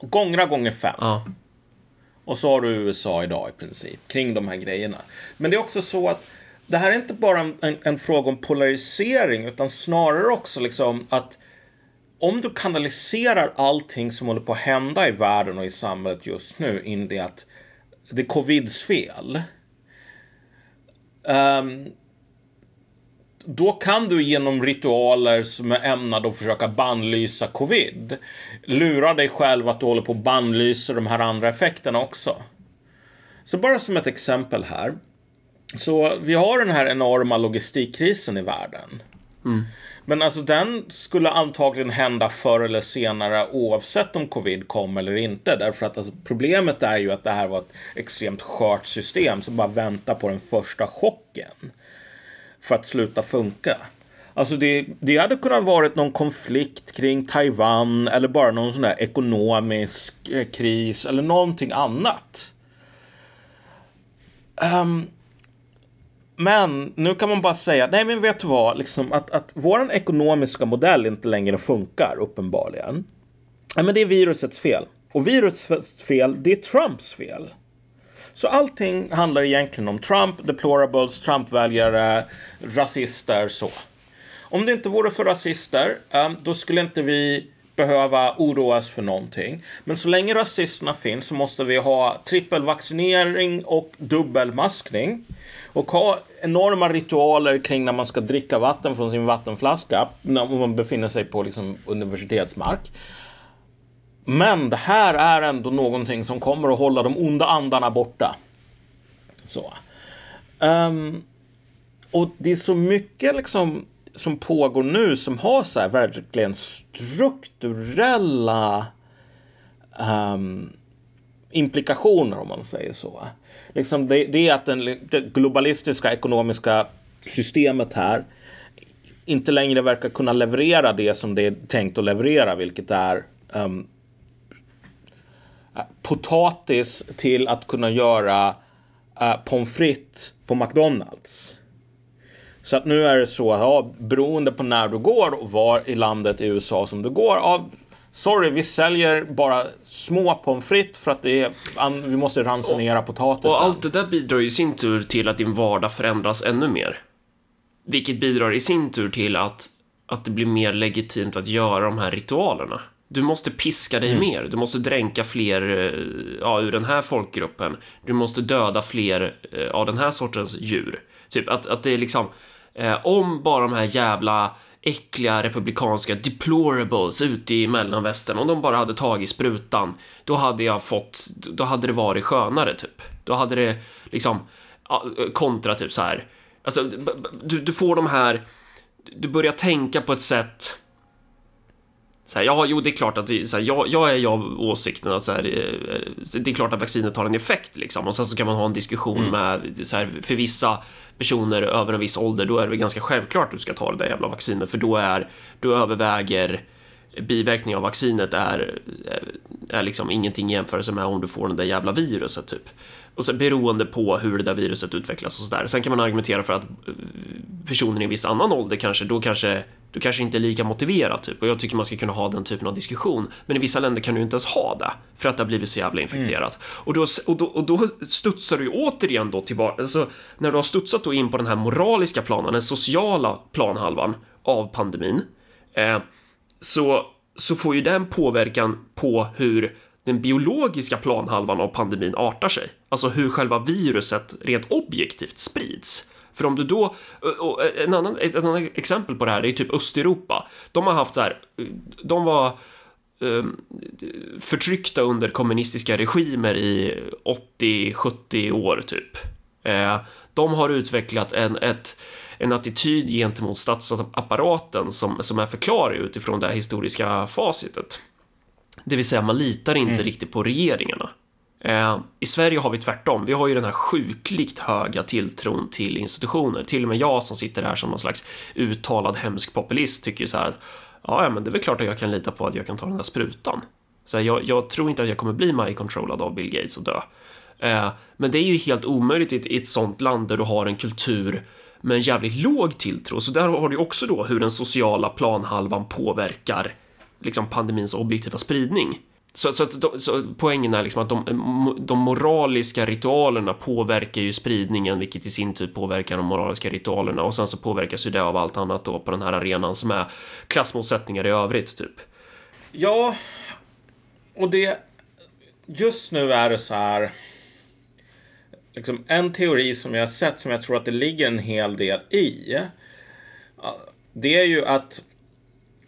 gångra gånger fem. Ja. Och så har du USA idag i princip, kring de här grejerna. Men det är också så att det här är inte bara en, en, en fråga om polarisering, utan snarare också liksom att om du kanaliserar allting som håller på att hända i världen och i samhället just nu in i att det är covids fel. Um, då kan du genom ritualer som är ämnade att försöka bannlysa covid lura dig själv att du håller på att bannlysa de här andra effekterna också. Så bara som ett exempel här. Så vi har den här enorma logistikkrisen i världen. Mm. Men alltså den skulle antagligen hända förr eller senare oavsett om covid kom eller inte. Därför att alltså, problemet är ju att det här var ett extremt skört system som bara väntar på den första chocken för att sluta funka. Alltså det, det hade kunnat varit någon konflikt kring Taiwan eller bara någon sån där ekonomisk eh, kris eller någonting annat. Um, men nu kan man bara säga, nej men vet du vad, liksom att, att vår ekonomiska modell inte längre funkar uppenbarligen. Nej, men det är virusets fel. Och virusets fel, det är Trumps fel. Så allting handlar egentligen om Trump, deplorables, Trump-väljare, rasister, så. Om det inte vore för rasister, ehm, då skulle inte vi behöva oroas för någonting. Men så länge rasisterna finns så måste vi ha trippelvaccinering och dubbelmaskning. Och ha enorma ritualer kring när man ska dricka vatten från sin vattenflaska när man befinner sig på liksom universitetsmark. Men det här är ändå någonting som kommer att hålla de onda andarna borta. Så. Um, och det är så mycket liksom som pågår nu som har så här verkligen strukturella um, implikationer om man säger så. Liksom det, det är att den, det globalistiska ekonomiska systemet här inte längre verkar kunna leverera det som det är tänkt att leverera, vilket är um, potatis till att kunna göra uh, pommes frites på McDonalds. Så att nu är det så att ja, beroende på när du går och var i landet i USA som du går. Ja, sorry, vi säljer bara små pommes frites för att det är, vi måste ransonera potatisen. Och allt det där bidrar ju i sin tur till att din vardag förändras ännu mer. Vilket bidrar i sin tur till att, att det blir mer legitimt att göra de här ritualerna. Du måste piska dig mm. mer. Du måste dränka fler eh, ja, ur den här folkgruppen. Du måste döda fler eh, av den här sortens djur. Typ att, att det är liksom eh, om bara de här jävla äckliga republikanska deplorables ute i mellanvästern, om de bara hade tagit sprutan, då hade jag fått, då hade det varit skönare typ. Då hade det liksom kontra typ så här. Alltså, du, du får de här, du börjar tänka på ett sätt Så här, ja, jo, det är klart att det, så här, jag, jag är av åsikten att så här, eh, det är klart att vaccinet har en effekt liksom. Och sen så kan man ha en diskussion mm. med, så här, för vissa personer över en viss ålder, då är det ganska självklart att du ska ta det där jävla vaccinet, för då är, då överväger biverkningar av vaccinet är, är liksom ingenting i jämförelse med om du får det där jävla viruset typ. Och sen beroende på hur det där viruset utvecklas och sådär. Sen kan man argumentera för att eh, personer i en viss annan ålder kanske, då kanske du kanske inte är lika motiverad typ och jag tycker man ska kunna ha den typen av diskussion. Men i vissa länder kan du inte ens ha det för att det har blivit så jävla infekterat. Mm. Och, då, och, då, och då studsar du ju återigen då tillbaka, alltså när du har studsat då in på den här moraliska planen, den sociala planhalvan av pandemin, eh, så, så får ju den påverkan på hur den biologiska planhalvan av pandemin artar sig. Alltså hur själva viruset rent objektivt sprids. För om du då, och en annan, ett annat exempel på det här, det är typ Östeuropa. De har haft så här, de var um, förtryckta under kommunistiska regimer i 80-70 år typ. Eh, de har utvecklat en, ett, en attityd gentemot statsapparaten som, som är förklarlig utifrån det här historiska facitet. Det vill säga, man litar inte mm. riktigt på regeringarna. Eh, I Sverige har vi tvärtom. Vi har ju den här sjukligt höga tilltron till institutioner. Till och med jag som sitter här som någon slags uttalad hemsk populist tycker så här att ja, men det är väl klart att jag kan lita på att jag kan ta den där sprutan. Så här, jag, jag, tror inte att jag kommer bli mind-controllad av Bill Gates och dö. Eh, men det är ju helt omöjligt i ett, i ett sånt land där du har en kultur med en jävligt låg tilltro. Så där har du också då hur den sociala planhalvan påverkar liksom pandemins objektiva spridning. Så, så, så, så poängen är liksom att de, de, moraliska ritualerna påverkar ju spridningen, vilket i sin tur påverkar de moraliska ritualerna och sen så påverkas ju det av allt annat då på den här arenan som är klassmotsättningar i övrigt, typ. Ja, och det... Just nu är det så här... Liksom en teori som jag har sett som jag tror att det ligger en hel del i. Det är ju att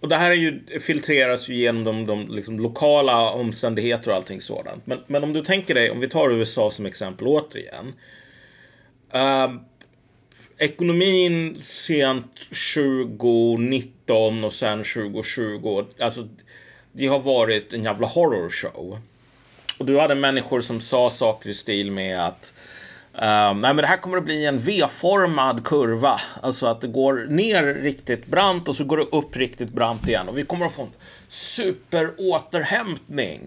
och det här är ju, filtreras ju genom de, de liksom lokala omständigheter och allting sådant. Men, men om du tänker dig, om vi tar USA som exempel återigen. Uh, ekonomin sent 2019 och sen 2020. Alltså, det har varit en jävla horror show. Och du hade människor som sa saker i stil med att Uh, nej, men det här kommer att bli en V-formad kurva. Alltså att det går ner riktigt brant och så går det upp riktigt brant igen. Och vi kommer att få en superåterhämtning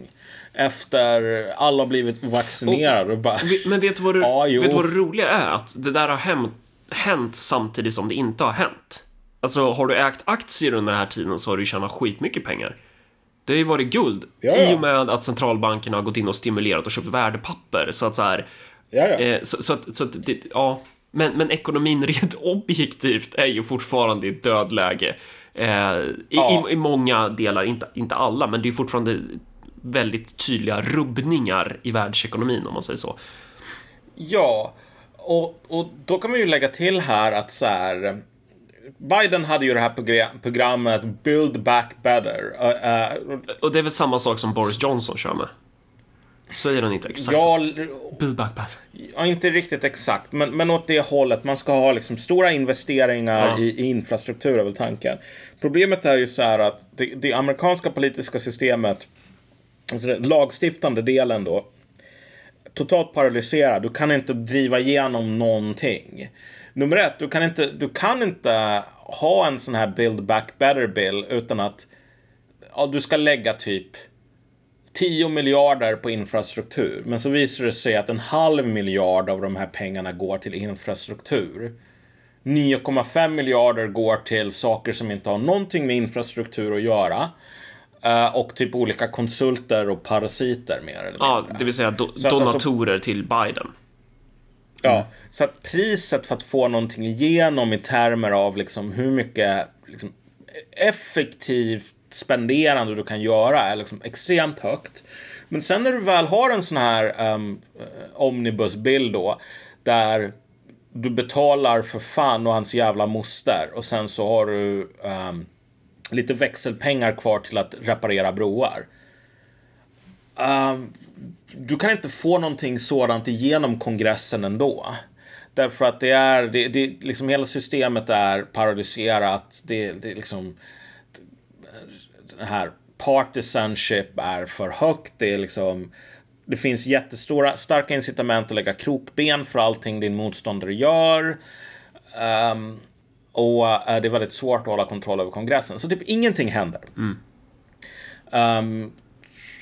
efter alla har blivit vaccinerade. Och, bara, men vet du, vad det, *laughs* ah, vet vad det roliga är? Att det där har hänt, hänt samtidigt som det inte har hänt. Alltså, har du ägt aktier under den här tiden så har du tjänat skitmycket pengar. Det har ju varit guld ja. i och med att centralbankerna har gått in och stimulerat och köpt värdepapper. Så att så här, Eh, så, så, så att, ja. Men, men ekonomin *laughs* rent objektivt är ju fortfarande i ett dödläge. Eh, i, ja. i, i, många delar, inte, inte alla, men det är fortfarande väldigt tydliga rubbningar i världsekonomin om man säger så. Ja, och, och då kan man ju lägga till här att så här. Biden hade ju det här programmet Build Back Better. Uh, uh, och det är väl samma sak som Boris Johnson kör med? Säger den inte exakt ja, better. Ja, inte riktigt exakt, men, men åt det hållet. Man ska ha liksom stora investeringar ja. i, i, infrastruktur, är väl tanken. Problemet är ju så här att det, det amerikanska politiska systemet, alltså den lagstiftande delen då, totalt paralyserad. Du kan inte driva igenom någonting. Nummer ett, du kan inte, du kan inte ha en sån här Build Back Better bill utan att ja, du ska lägga typ 10 miljarder på infrastruktur. Men så visar det sig att en halv miljard av de här pengarna går till infrastruktur. 9,5 miljarder går till saker som inte har någonting med infrastruktur att göra. Uh, och typ olika konsulter och parasiter mer eller Ja, mindre. det vill säga do alltså- donatorer alltså, till Biden. Mm. Ja, så att priset för att få någonting igenom i termer av liksom hur mycket liksom, effektivt spenderande du kan göra är liksom extremt högt. Men sen när du väl har en sån här um, omnibusbild då, där du betalar för fan och hans jävla moster och sen så har du um, lite växelpengar kvar till att reparera broar. Um, du kan inte få någonting sådant igenom kongressen ändå. Därför att det är, det, det, liksom hela systemet är paralyserat. Det, det liksom den här partisanship är för högt. Det, är liksom, det finns jättestora, starka incitament att lägga krokben för allting din motståndare gör. Um, och uh, det är väldigt svårt att hålla kontroll över kongressen. Så typ ingenting händer. Mm. Um,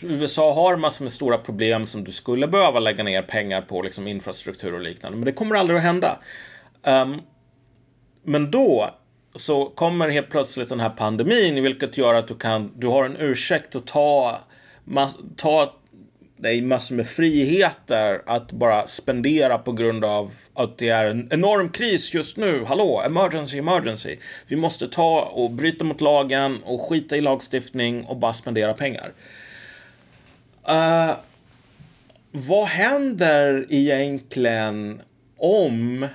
USA har massor med stora problem som du skulle behöva lägga ner pengar på, liksom infrastruktur och liknande. Men det kommer aldrig att hända. Um, men då så kommer helt plötsligt den här pandemin, vilket gör att du kan, du har en ursäkt att ta, mass, ta dig massor med friheter att bara spendera på grund av att det är en enorm kris just nu. Hallå, emergency, emergency. Vi måste ta och bryta mot lagen och skita i lagstiftning och bara spendera pengar. Uh, vad händer egentligen om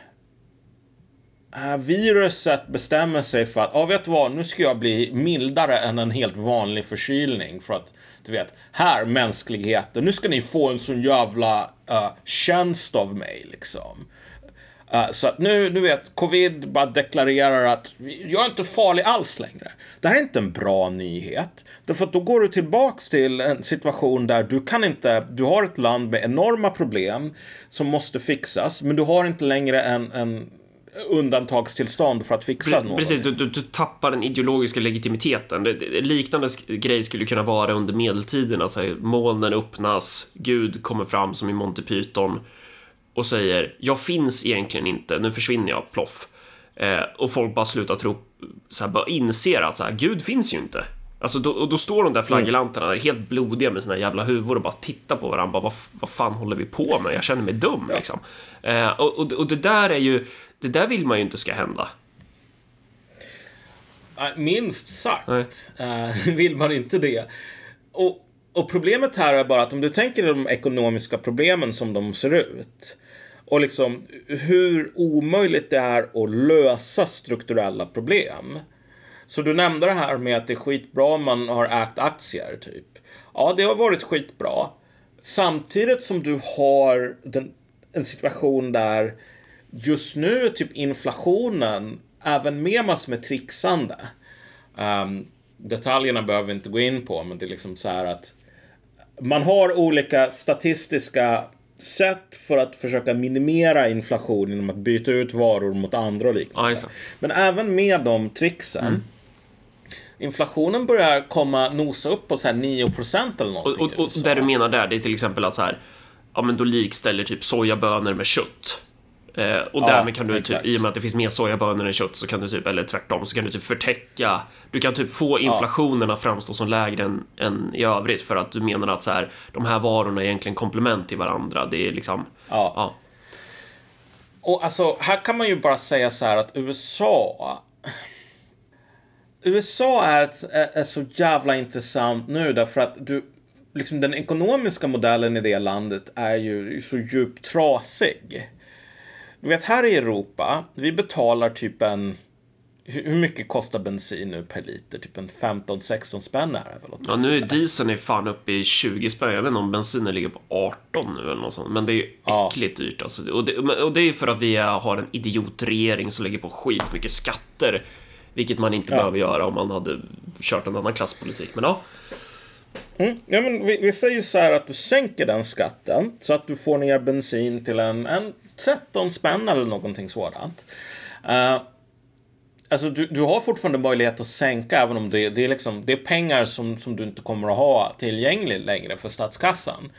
Eh, viruset bestämmer sig för att, ja vet du vad, nu ska jag bli mildare än en helt vanlig förkylning för att du vet, här mänskligheten, nu ska ni få en sån jävla uh, tjänst av mig liksom. Uh, så att nu, du vet, covid bara deklarerar att jag är inte farlig alls längre. Det här är inte en bra nyhet. Därför att då går du tillbaks till en situation där du kan inte, du har ett land med enorma problem som måste fixas, men du har inte längre en, en undantagstillstånd för att fixa något. Precis, du, du, du, tappar den ideologiska legitimiteten. Det, det, liknande grej skulle kunna vara under medeltiden, alltså molnen öppnas, Gud kommer fram som i Monty Python och säger jag finns egentligen inte, nu försvinner jag, ploff. Eh, och folk bara slutar tro, så här, bara inser att så här, Gud finns ju inte. Alltså då, och då står de där flagellanterna mm. helt blodiga med sina jävla huvor och bara tittar på varandra. Bara, vad, vad fan håller vi på med? Jag känner mig dum ja. liksom. Eh, och, och, och, det där är ju, det där vill man ju inte ska hända. Minst sagt uh, *laughs* vill man inte det. Och, och problemet här är bara att om du tänker de ekonomiska problemen som de ser ut och liksom hur omöjligt det är att lösa strukturella problem. Så du nämnde det här med att det är skitbra om man har ägt aktier, typ. Ja, det har varit skitbra. Samtidigt som du har den, en situation där just nu är typ inflationen även med massor med trixande. Um, detaljerna behöver vi inte gå in på, men det är liksom så här att man har olika statistiska sätt för att försöka minimera inflation genom att byta ut varor mot andra och liknande. Ah, Men även med de tricksen mm. Inflationen börjar komma nosa upp på så här 9% eller någonting. Och, och, och det du menar där, det är till exempel att så här, ja men då likställer typ sojabönor med kött. Eh, och ja, därmed kan du typ, i och med att det finns mer sojabönor än kött så kan du typ, eller tvärtom, så kan du typ förtäcka, du kan typ få inflationen att framstå som lägre än, än i övrigt för att du menar att så här, de här varorna är egentligen komplement till varandra. Det är liksom, ja. ja. Och alltså, här kan man ju bara säga så här att USA USA är, ett, är, är så jävla intressant nu därför att du, liksom den ekonomiska modellen i det landet är ju så djupt trasig. Du vet, här i Europa, vi betalar typ en... Hur mycket kostar bensin nu per liter? Typ en 15-16 spänn är det väl? Ja, nu är dieseln är fan uppe i 20 spänn. Jag vet inte om bensinen ligger på 18 nu eller något sånt. Men det är ju äckligt ja. dyrt alltså. Och det, och det är för att vi har en idiotregering som lägger på skit mycket skatter. Vilket man inte ja. behöver göra om man hade kört en annan klasspolitik. Men ja. Mm. Ja, men vi, vi, säger så här att du sänker den skatten så att du får ner bensin till en, en 13 spänn eller någonting sådant. Uh, alltså du, du har fortfarande möjlighet att sänka även om det, det, är, liksom, det är pengar som, som du inte kommer att ha tillgängligt längre för statskassan.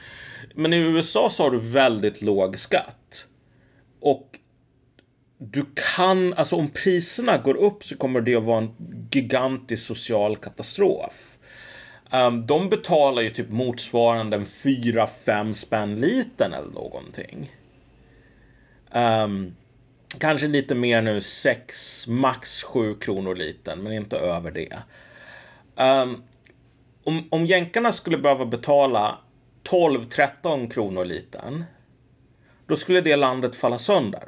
Men i USA så har du väldigt låg skatt. Och du kan, alltså om priserna går upp så kommer det att vara en gigantisk social katastrof. Um, de betalar ju typ motsvarande en 4-5 spänn liten eller någonting. Um, kanske lite mer nu, 6, max 7 kronor liten, men inte över det. Um, om, om jänkarna skulle behöva betala 12-13 kronor liten, då skulle det landet falla sönder.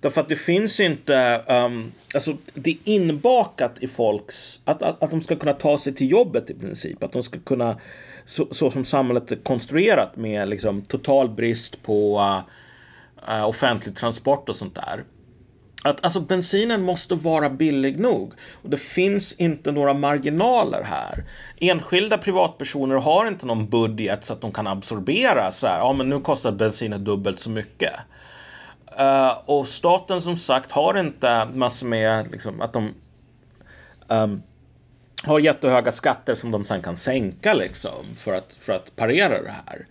Därför att det finns inte, um, alltså det är inbakat i folks, att, att, att de ska kunna ta sig till jobbet i princip. Att de ska kunna, så, så som samhället är konstruerat med liksom total brist på uh, Eh, offentlig transport och sånt där. att alltså bensinen måste vara billig nog. Och det finns inte några marginaler här. Enskilda privatpersoner har inte någon budget så att de kan absorbera så här. Ja, men nu kostar bensinen dubbelt så mycket. Uh, och staten som sagt har inte massor med liksom, att de um, har jättehöga skatter som de sen kan sänka liksom för att, för att parera det här.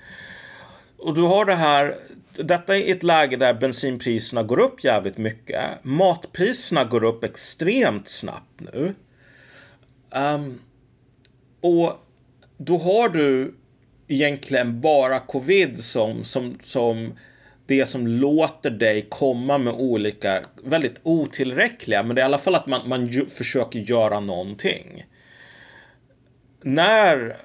Och du har det här detta är ett läge där bensinpriserna går upp jävligt mycket. Matpriserna går upp extremt snabbt nu. Um, och då har du egentligen bara covid som, som, som det som låter dig komma med olika, väldigt otillräckliga, men det är i alla fall att man, man ju, försöker göra någonting. När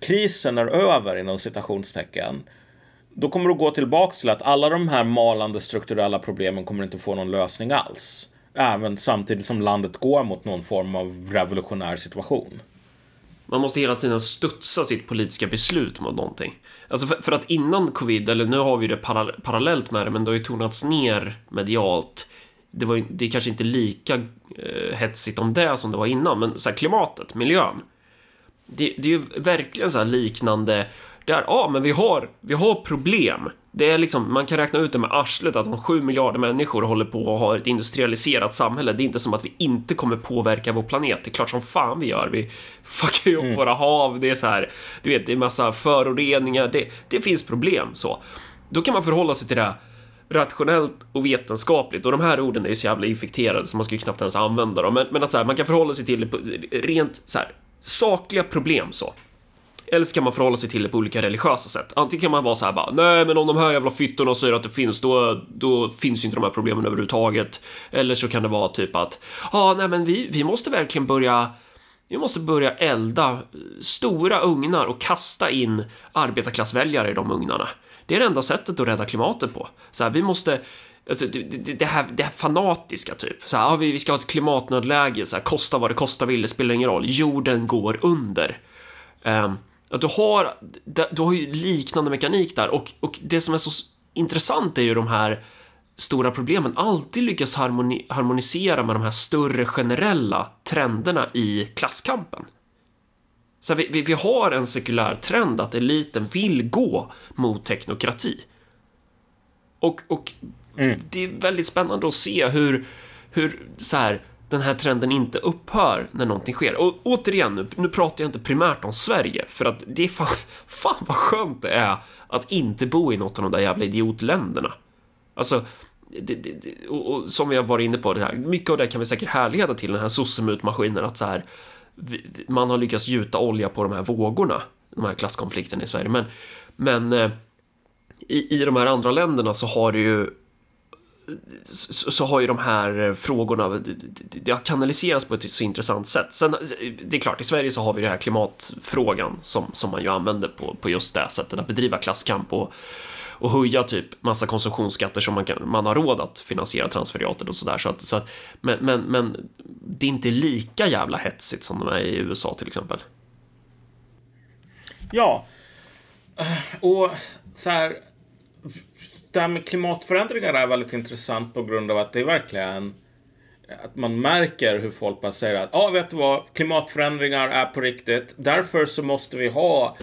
krisen är över, inom citationstecken, då kommer du gå tillbaks till att alla de här malande strukturella problemen kommer inte få någon lösning alls. Även samtidigt som landet går mot någon form av revolutionär situation. Man måste hela tiden studsa sitt politiska beslut mot någonting. Alltså för, för att innan covid, eller nu har vi det para, parallellt med det, men det har ju tonats ner medialt. Det, var, det är kanske inte lika eh, hetsigt om det som det var innan, men så här, klimatet, miljön. Det, det är ju verkligen så här liknande där, ja, men vi har, vi har problem. Det är liksom, man kan räkna ut det med arslet att om 7 miljarder människor håller på att ha ett industrialiserat samhälle, det är inte som att vi inte kommer påverka vår planet. Det är klart som fan vi gör. Vi fuckar ju upp mm. våra hav, det är så här, du vet, det är massa föroreningar, det, det finns problem så. Då kan man förhålla sig till det rationellt och vetenskapligt och de här orden är ju så jävla infekterade så man ska ju knappt ens använda dem. Men, men att så här, man kan förhålla sig till rent så här, sakliga problem så. Eller så kan man förhålla sig till det på olika religiösa sätt. Antingen kan man vara så här bara, nej men om de här jävla fyttorna säger att det finns, då, då finns inte de här problemen överhuvudtaget. Eller så kan det vara typ att, ja ah, nej men vi, vi måste verkligen börja vi måste börja elda stora ugnar och kasta in arbetarklassväljare i de ugnarna. Det är det enda sättet att rädda klimatet på. Så här, vi måste, Alltså, det, det, här, det här fanatiska typ. Så här, ja, vi, vi ska ha ett klimatnödläge, så här, kosta vad det kosta vill, det spelar ingen roll. Jorden går under. Um, att du har, du har ju liknande mekanik där och, och det som är så intressant är ju de här stora problemen alltid lyckas harmoni harmonisera med de här större generella trenderna i klasskampen. Så vi, vi, vi, har en sekulär trend att eliten vill gå mot teknokrati. Och, och mm. det är väldigt spännande att se hur, hur så här, den här trenden inte upphör när någonting sker. Och återigen, nu, nu pratar jag inte primärt om Sverige, för att det är fan, *laughs* fan vad skönt det är att inte bo i något av de där jävla idiotländerna. Alltså, det, det, och, och, som vi har varit inne på, det här, mycket av det kan vi säkert härleda till den här sossemutmaskinen, att så här, man har lyckats gjuta olja på de här vågorna, de här klasskonflikterna i Sverige. Men, men eh, i, i de här andra länderna så har det ju så, så, har ju de här eh, frågorna, eh, det, det, har kanaliserats på ett så intressant sätt. Sen, eh, det är klart, i Sverige så har vi den här klimatfrågan som, som man ju använder på, på just det sättet, att bedriva klasskamp och, och höja typ massa konsumtionsskatter som man, kan, man har råd att finansiera transferiatet och sådär. Så att, så att, men, men, men det är inte lika jävla hetsigt som de är i USA till exempel. Ja, och så här det här med klimatförändringar är väldigt intressant på grund av att det är verkligen att man märker hur folk bara säger att ja, ah, vet du vad, klimatförändringar är på riktigt. Därför så måste vi ha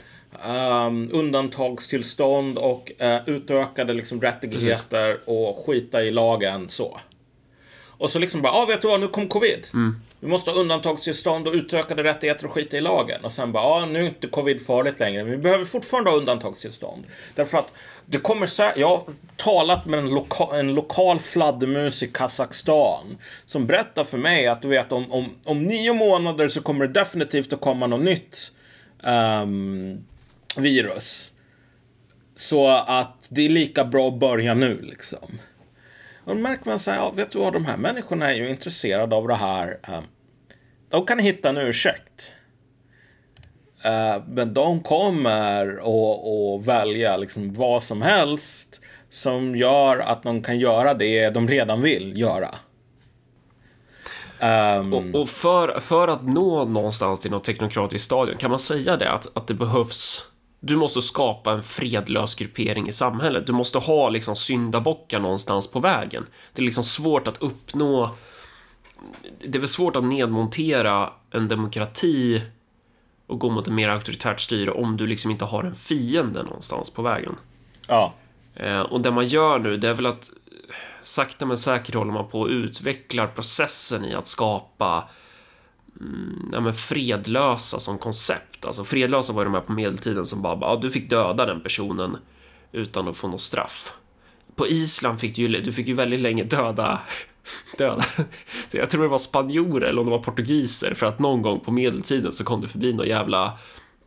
um, undantagstillstånd och uh, utökade liksom, rättigheter Precis. och skita i lagen så. Och så liksom bara, ja ah, vet du vad, nu kom covid. Mm. Vi måste ha undantagstillstånd och utökade rättigheter och skita i lagen. Och sen bara, ja ah, nu är inte covid farligt längre. Men vi behöver fortfarande ha undantagstillstånd. Därför att det kommer så här, jag har talat med en, loka, en lokal fladdermus i Kazakstan som berättar för mig att du vet om, om, om nio månader så kommer det definitivt att komma något nytt um, virus. Så att det är lika bra att börja nu liksom. Och då märker man så här, ja, vet du vad, de här människorna är ju intresserade av det här. Um, de kan hitta en ursäkt. Eh, men de kommer att välja liksom vad som helst som gör att de kan göra det de redan vill göra. Um... Och, och, för, för att nå någonstans till något teknokratiskt stadion, kan man säga det? Att, att det behövs du måste skapa en fredlös gruppering i samhället. Du måste ha liksom syndabockar någonstans på vägen. Det är liksom svårt att uppnå det är väl svårt att nedmontera en demokrati och gå mot ett mer auktoritärt styre om du liksom inte har en fiende någonstans på vägen. Ja. Eh, och det man gör nu, det är väl att sakta men säkert håller man på att utveckla processen i att skapa mm, ja, men fredlösa som koncept. Alltså fredlösa var ju de här på medeltiden som bara, ja, du fick döda den personen utan att få något straff. På Island fick du ju, du fick ju väldigt länge döda döda. Jag tror det var spanjorer eller om det var portugiser för att någon gång på medeltiden så kom det förbi några jävla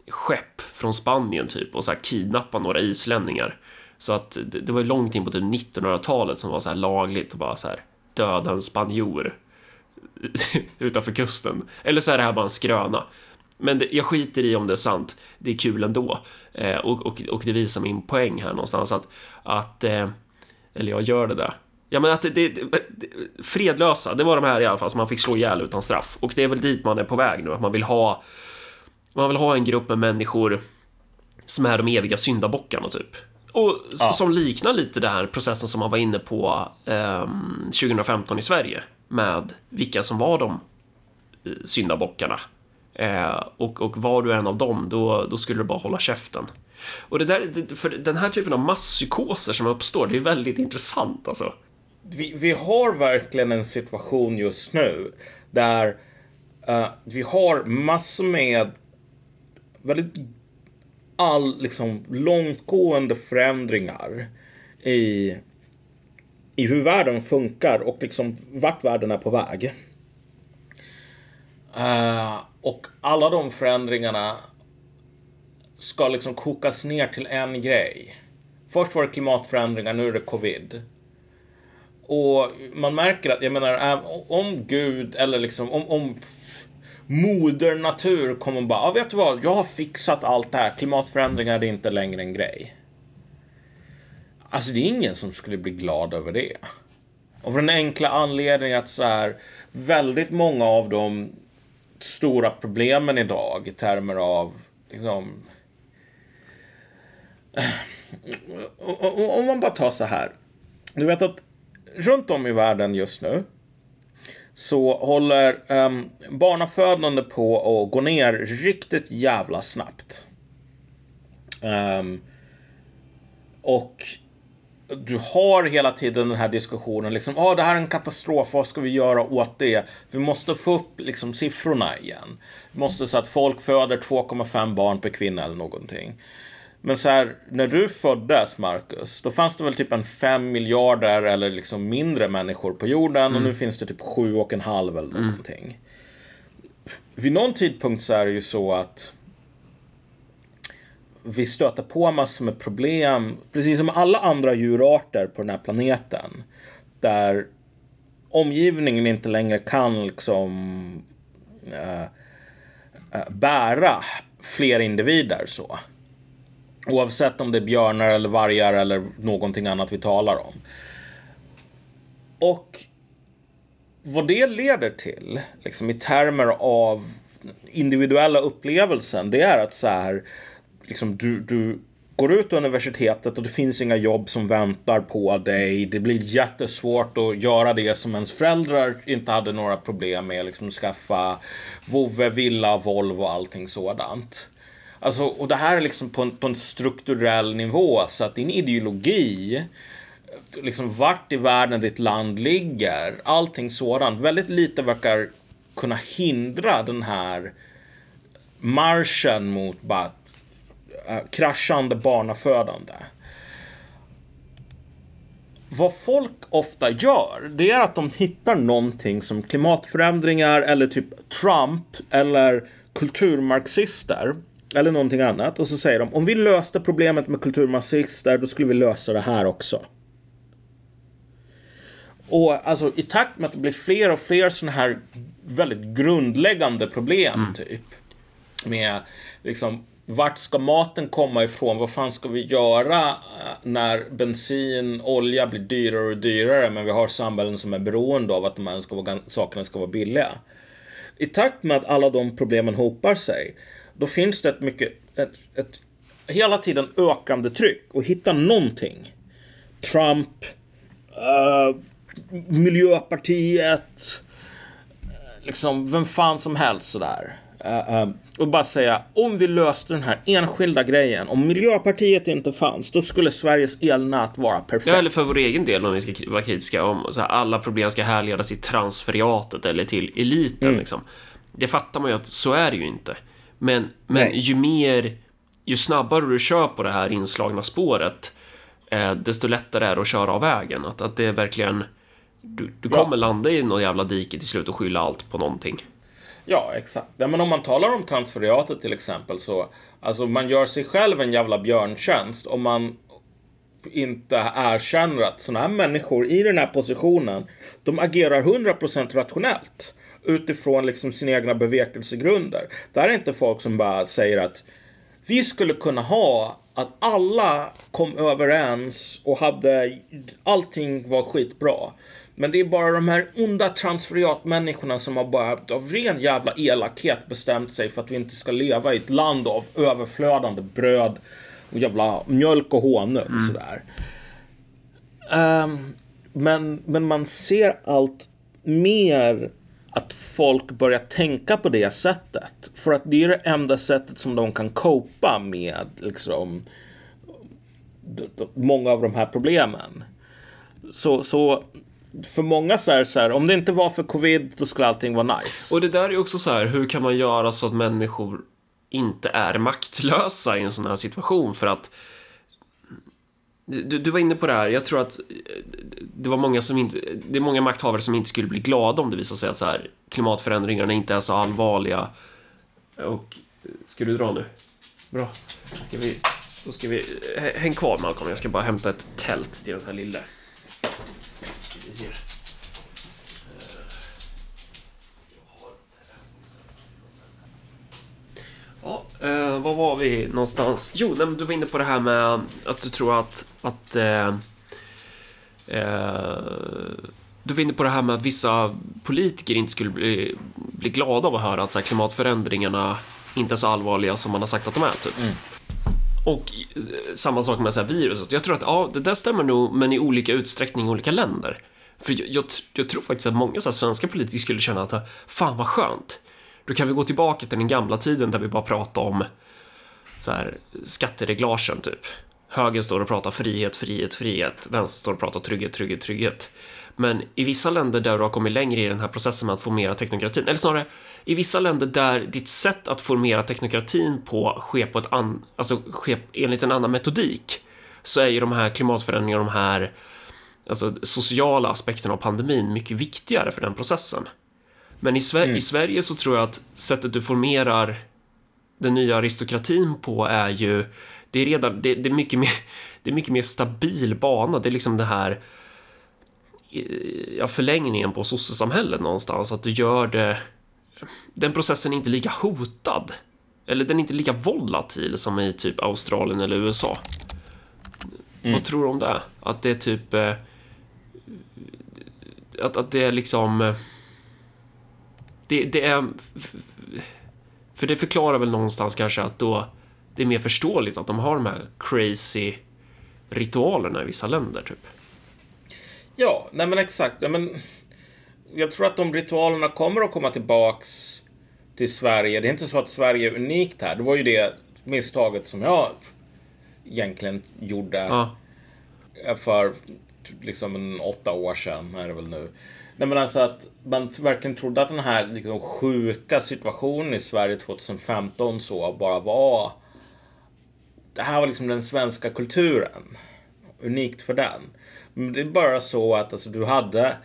skepp från Spanien typ och så här kidnappa några islänningar. Så att det, det var ju långt in på typ 1900-talet som var så här lagligt att bara så här döda en spanjor *laughs* utanför kusten. Eller så är det här bara en skröna. Men det, jag skiter i om det är sant. Det är kul ändå. Eh, och, och, och det visar min poäng här någonstans att, att eh, eller jag gör det där. Ja, men att det, det, det, fredlösa, det var de här i alla fall som man fick slå ihjäl utan straff. Och det är väl dit man är på väg nu, att man vill ha man vill ha en grupp med människor som är de eviga syndabockarna typ. Och ja. som liknar lite den här processen som man var inne på eh, 2015 i Sverige med vilka som var de eh, syndabockarna. Eh, och, och var du en av dem, då, då skulle du bara hålla käften. Och det där, för den här typen av masspsykoser som uppstår, det är väldigt intressant alltså vi, vi har verkligen en situation just nu där uh, vi har massor med väldigt all, liksom, långtgående förändringar i, i hur världen funkar och liksom vart världen är på väg. Uh, och alla de förändringarna ska liksom kokas ner till en grej. Först var det klimatförändringar, nu är det covid. Och man märker att, jag menar, om Gud eller liksom om, om moder natur kommer bara, ja vet du vad, jag har fixat allt det här, klimatförändringar det är inte längre en grej. Alltså det är ingen som skulle bli glad över det. Och för den enkla anledningen att så här, väldigt många av de stora problemen idag i termer av liksom *sighs* om man bara tar så här. Du vet att runt om i världen just nu så håller um, barnafödande på att gå ner riktigt jävla snabbt. Um, och du har hela tiden den här diskussionen, liksom, ah, det här är en katastrof, vad ska vi göra åt det? Vi måste få upp liksom, siffrorna igen. Vi måste så att folk föder 2,5 barn per kvinna eller någonting. Men så här, när du föddes, Marcus, då fanns det väl typ en fem miljarder eller liksom mindre människor på jorden mm. och nu finns det typ sju och en halv eller mm. någonting. Vid någon tidpunkt så är det ju så att vi stöter på massor med problem, precis som alla andra djurarter på den här planeten. Där omgivningen inte längre kan liksom äh, bära fler individer så. Oavsett om det är björnar eller vargar eller någonting annat vi talar om. Och vad det leder till, liksom i termer av individuella upplevelsen, det är att så här, liksom du, du går ut universitetet och det finns inga jobb som väntar på dig. Det blir jättesvårt att göra det som ens föräldrar inte hade några problem med, liksom skaffa vovve, villa, Volvo och allting sådant. Alltså, och det här är liksom på en, på en strukturell nivå så att din ideologi liksom vart i världen ditt land ligger, allting sådant. Väldigt lite verkar kunna hindra den här marschen mot bara äh, kraschande barnafödande. Vad folk ofta gör, det är att de hittar någonting som klimatförändringar eller typ Trump eller kulturmarxister eller någonting annat. Och så säger de om vi löste problemet med kulturmarxister då skulle vi lösa det här också. Och alltså i takt med att det blir fler och fler sådana här väldigt grundläggande problem mm. typ. Med liksom vart ska maten komma ifrån? Vad fan ska vi göra eh, när bensin, olja blir dyrare och dyrare men vi har samhällen som är beroende av att de här ska vara, sakerna ska vara billiga. I takt med att alla de problemen hopar sig då finns det ett mycket, ett, ett, hela tiden ökande tryck och hitta någonting. Trump, uh, Miljöpartiet, liksom vem fan som helst sådär. Uh, uh, och bara säga, om vi löste den här enskilda grejen, om Miljöpartiet inte fanns, då skulle Sveriges elnät vara perfekt. Ja, eller för vår egen del, om vi ska vara kritiska, om så här, alla problem ska härledas till transferiatet eller till eliten. Mm. Liksom. Det fattar man ju att så är det ju inte. Men, men ju mer, ju snabbare du kör på det här inslagna spåret, eh, desto lättare är det att köra av vägen. Att, att det är verkligen, du, du kommer ja. landa i någon jävla dike till slut och skylla allt på någonting. Ja, exakt. Ja, men om man talar om transferiatet till exempel så, alltså man gör sig själv en jävla björntjänst om man inte erkänner att sådana här människor i den här positionen, de agerar 100% rationellt utifrån liksom sina egna bevekelsegrunder. Det här är inte folk som bara säger att vi skulle kunna ha att alla kom överens och hade allting var skitbra. Men det är bara de här onda transferiatmänniskorna som har bara av ren jävla elakhet bestämt sig för att vi inte ska leva i ett land av överflödande bröd och jävla mjölk och honung mm. sådär. Um, men, men man ser allt mer att folk börjar tänka på det sättet. För att det är det enda sättet som de kan copa med liksom, många av de här problemen. Så, så för många så är så här, om det inte var för covid, då skulle allting vara nice. Och det där är också så här, hur kan man göra så att människor inte är maktlösa i en sån här situation? För att du, du, var inne på det här, jag tror att det var många som inte, det är många makthavare som inte skulle bli glada om det visar sig att så här, klimatförändringarna inte är så allvarliga. Och, ska du dra nu? Bra. Ska vi, då ska vi, häng kvar Malcolm, jag ska bara hämta ett tält till den här lille. Ja, eh, var var vi någonstans? Jo, nej, du var inne på det här med att du tror att... att eh, eh, du var inne på det här med att vissa politiker inte skulle bli, bli glada av att höra att så här, klimatförändringarna inte är så allvarliga som man har sagt att de är. Typ. Mm. Och eh, samma sak med så här viruset. Jag tror att ja, det där stämmer nog, men i olika utsträckning i olika länder. För jag, jag, jag tror faktiskt att många så svenska politiker skulle känna att fan vad skönt. Då kan vi gå tillbaka till den gamla tiden där vi bara pratade om så här, skattereglagen typ. Höger står och pratar frihet, frihet, frihet. Vänster står och pratar trygghet, trygghet, trygghet. Men i vissa länder där du har kommit längre i den här processen med att formera teknokratin, eller snarare i vissa länder där ditt sätt att formera teknokratin på sker på ett an, alltså sker enligt en annan metodik, så är ju de här klimatförändringarna, de här alltså, sociala aspekterna av pandemin mycket viktigare för den processen. Men i, Sver mm. i Sverige så tror jag att sättet du formerar den nya aristokratin på är ju, det är redan, det, det, är mycket mer, *laughs* det är mycket mer stabil bana. Det är liksom det här, ja, förlängningen på sossesamhället någonstans, att du gör det, den processen är inte lika hotad. Eller den är inte lika volatil som i typ Australien eller USA. Mm. Vad tror du om det? Att det är typ, eh, att, att det är liksom det, det är... För det förklarar väl någonstans kanske att då det är mer förståeligt att de har de här crazy ritualerna i vissa länder, typ. Ja, nej men exakt. Nej, men jag tror att de ritualerna kommer att komma tillbaks till Sverige. Det är inte så att Sverige är unikt här. Det var ju det misstaget som jag egentligen gjorde ja. för liksom en åtta år sedan, är det väl nu. Nej men alltså att man verkligen trodde att den här liksom, sjuka situationen i Sverige 2015 så bara var... Det här var liksom den svenska kulturen. Unikt för den. Men det är bara så att alltså, du hade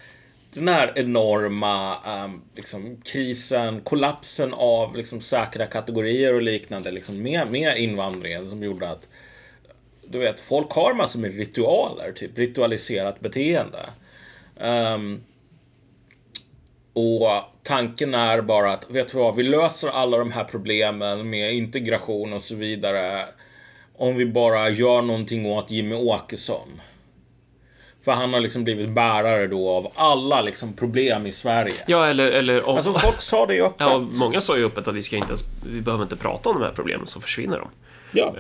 den här enorma um, liksom, krisen, kollapsen av liksom, säkra kategorier och liknande liksom, med, med invandringen som gjorde att du vet, folk har massor med ritualer, typ ritualiserat beteende. Um, och tanken är bara att, vet du vad, vi löser alla de här problemen med integration och så vidare om vi bara gör någonting åt Jimmy Åkesson. För han har liksom blivit bärare då av alla liksom problem i Sverige. Ja, eller... eller om, Alltså folk sa det ju öppet. ja, många sa ju öppet att vi ska inte ens, vi behöver inte prata om de här problemen, *laughs* så försvinner de. Ja.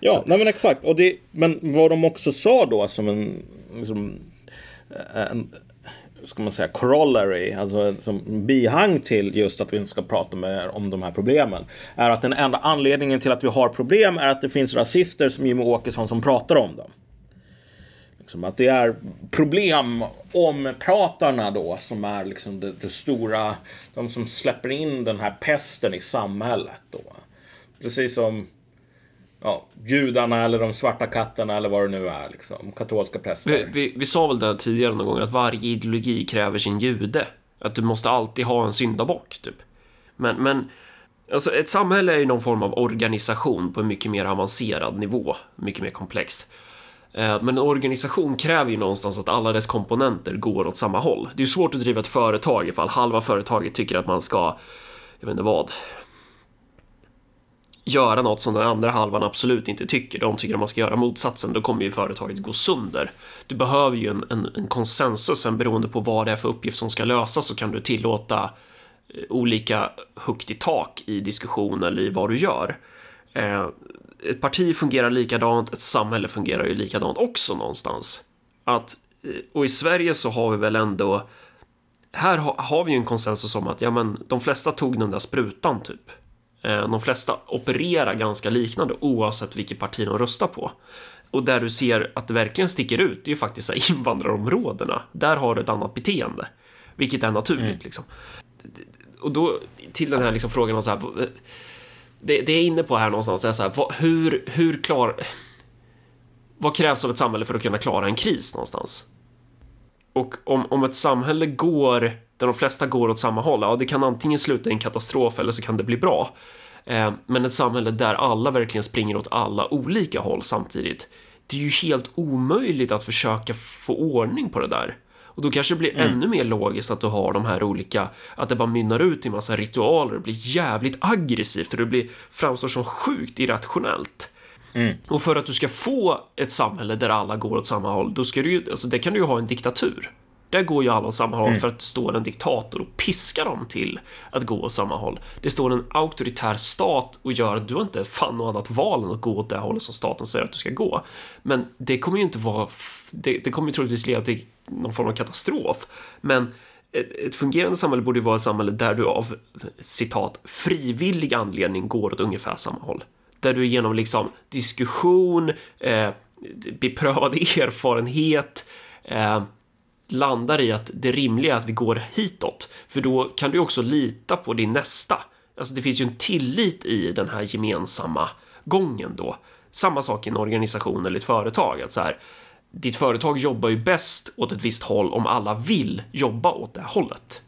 Ja, nej men exakt. Och det, men vad de också sa då som en, liksom, en ska man säga, corollary, alltså som bihang till just att vi inte ska prata mer om de här problemen, är att den enda anledningen till att vi har problem är att det finns rasister som Jimmie Åkesson som pratar om dem. Liksom att det är problem om pratarna då som är liksom det, det stora, de som släpper in den här pesten i samhället då. Precis som ja, judarna eller de svarta katterna eller vad det nu är, liksom, katolska präster. Vi, vi, vi sa väl det tidigare någon gång, att varje ideologi kräver sin jude. Att du måste alltid ha en syndabock, typ. Men, men alltså ett samhälle är ju någon form av organisation på en mycket mer avancerad nivå, mycket mer komplext. Eh, men en organisation kräver ju någonstans att alla dess komponenter går åt samma håll. Det är ju svårt att driva ett företag ifall halva företaget tycker att man ska, jag vet inte vad, göra något som den andra halvan absolut inte tycker. De tycker att man ska göra motsatsen, då kommer ju företaget gå sönder. Du behöver ju en, en, en konsensus, sen beroende på vad det är för uppgift som ska lösas så kan du tillåta eh, olika högt i tak i diskussion eller i vad du gör. Eh, ett parti fungerar likadant, ett samhälle fungerar ju likadant också någonstans. Att, eh, och i Sverige så har vi väl ändå här har vi ju en konsensus om att ja, men, de flesta tog den där sprutan typ. Eh, De flesta opererar ganska liknande oavsett vilket parti de röstar på. Och där du ser att det verkligen sticker ut, det är ju faktiskt *laughs* invandrarområdena. Där har du ett annat beteende, vilket är naturligt liksom. Och då till den här liksom frågan om så här, det, det är inne på här någonstans är så här, vad, hur, hur klar... Vad krävs av ett samhälle för att kunna klara en kris någonstans? Och om, om ett samhälle går, där de flesta går åt samma håll, ja, det kan antingen sluta i en katastrof eller så kan det bli bra. Eh, men ett samhälle där alla verkligen springer åt alla olika håll samtidigt, det är ju helt omöjligt att försöka få ordning på det där. Och då kanske det blir ännu mer logiskt att du har de här olika, att det bara mynnar ut i massa ritualer, det blir jävligt aggressivt och det blir, framstår som sjukt irrationellt. Och för att du ska få ett samhälle där alla går åt samma håll, då ska du ju, alltså det kan du ju ha en diktatur. Där går ju alla åt samma håll för att det står en diktator och piskar dem till att gå åt samma håll. Det står en auktoritär stat och gör att du inte fan något annat val än att gå åt det hållet som staten säger att du ska gå. Men det kommer ju inte vara, det, det kommer ju troligtvis leda till någon form av katastrof. Men ett, ett fungerande samhälle borde ju vara ett samhälle där du av citat frivillig anledning går åt ungefär samma håll. Där du genom liksom diskussion, eh, beprövad *laughs* erfarenhet, eh, landar i att det rimliga är att vi går hitåt. För då kan du också lita på din nästa. Alltså det finns ju en tillit i den här gemensamma gången då. Samma sak i en organisation eller ett företag. Att så här, ditt företag jobbar ju bäst åt ett visst håll om alla vill jobba åt det hållet.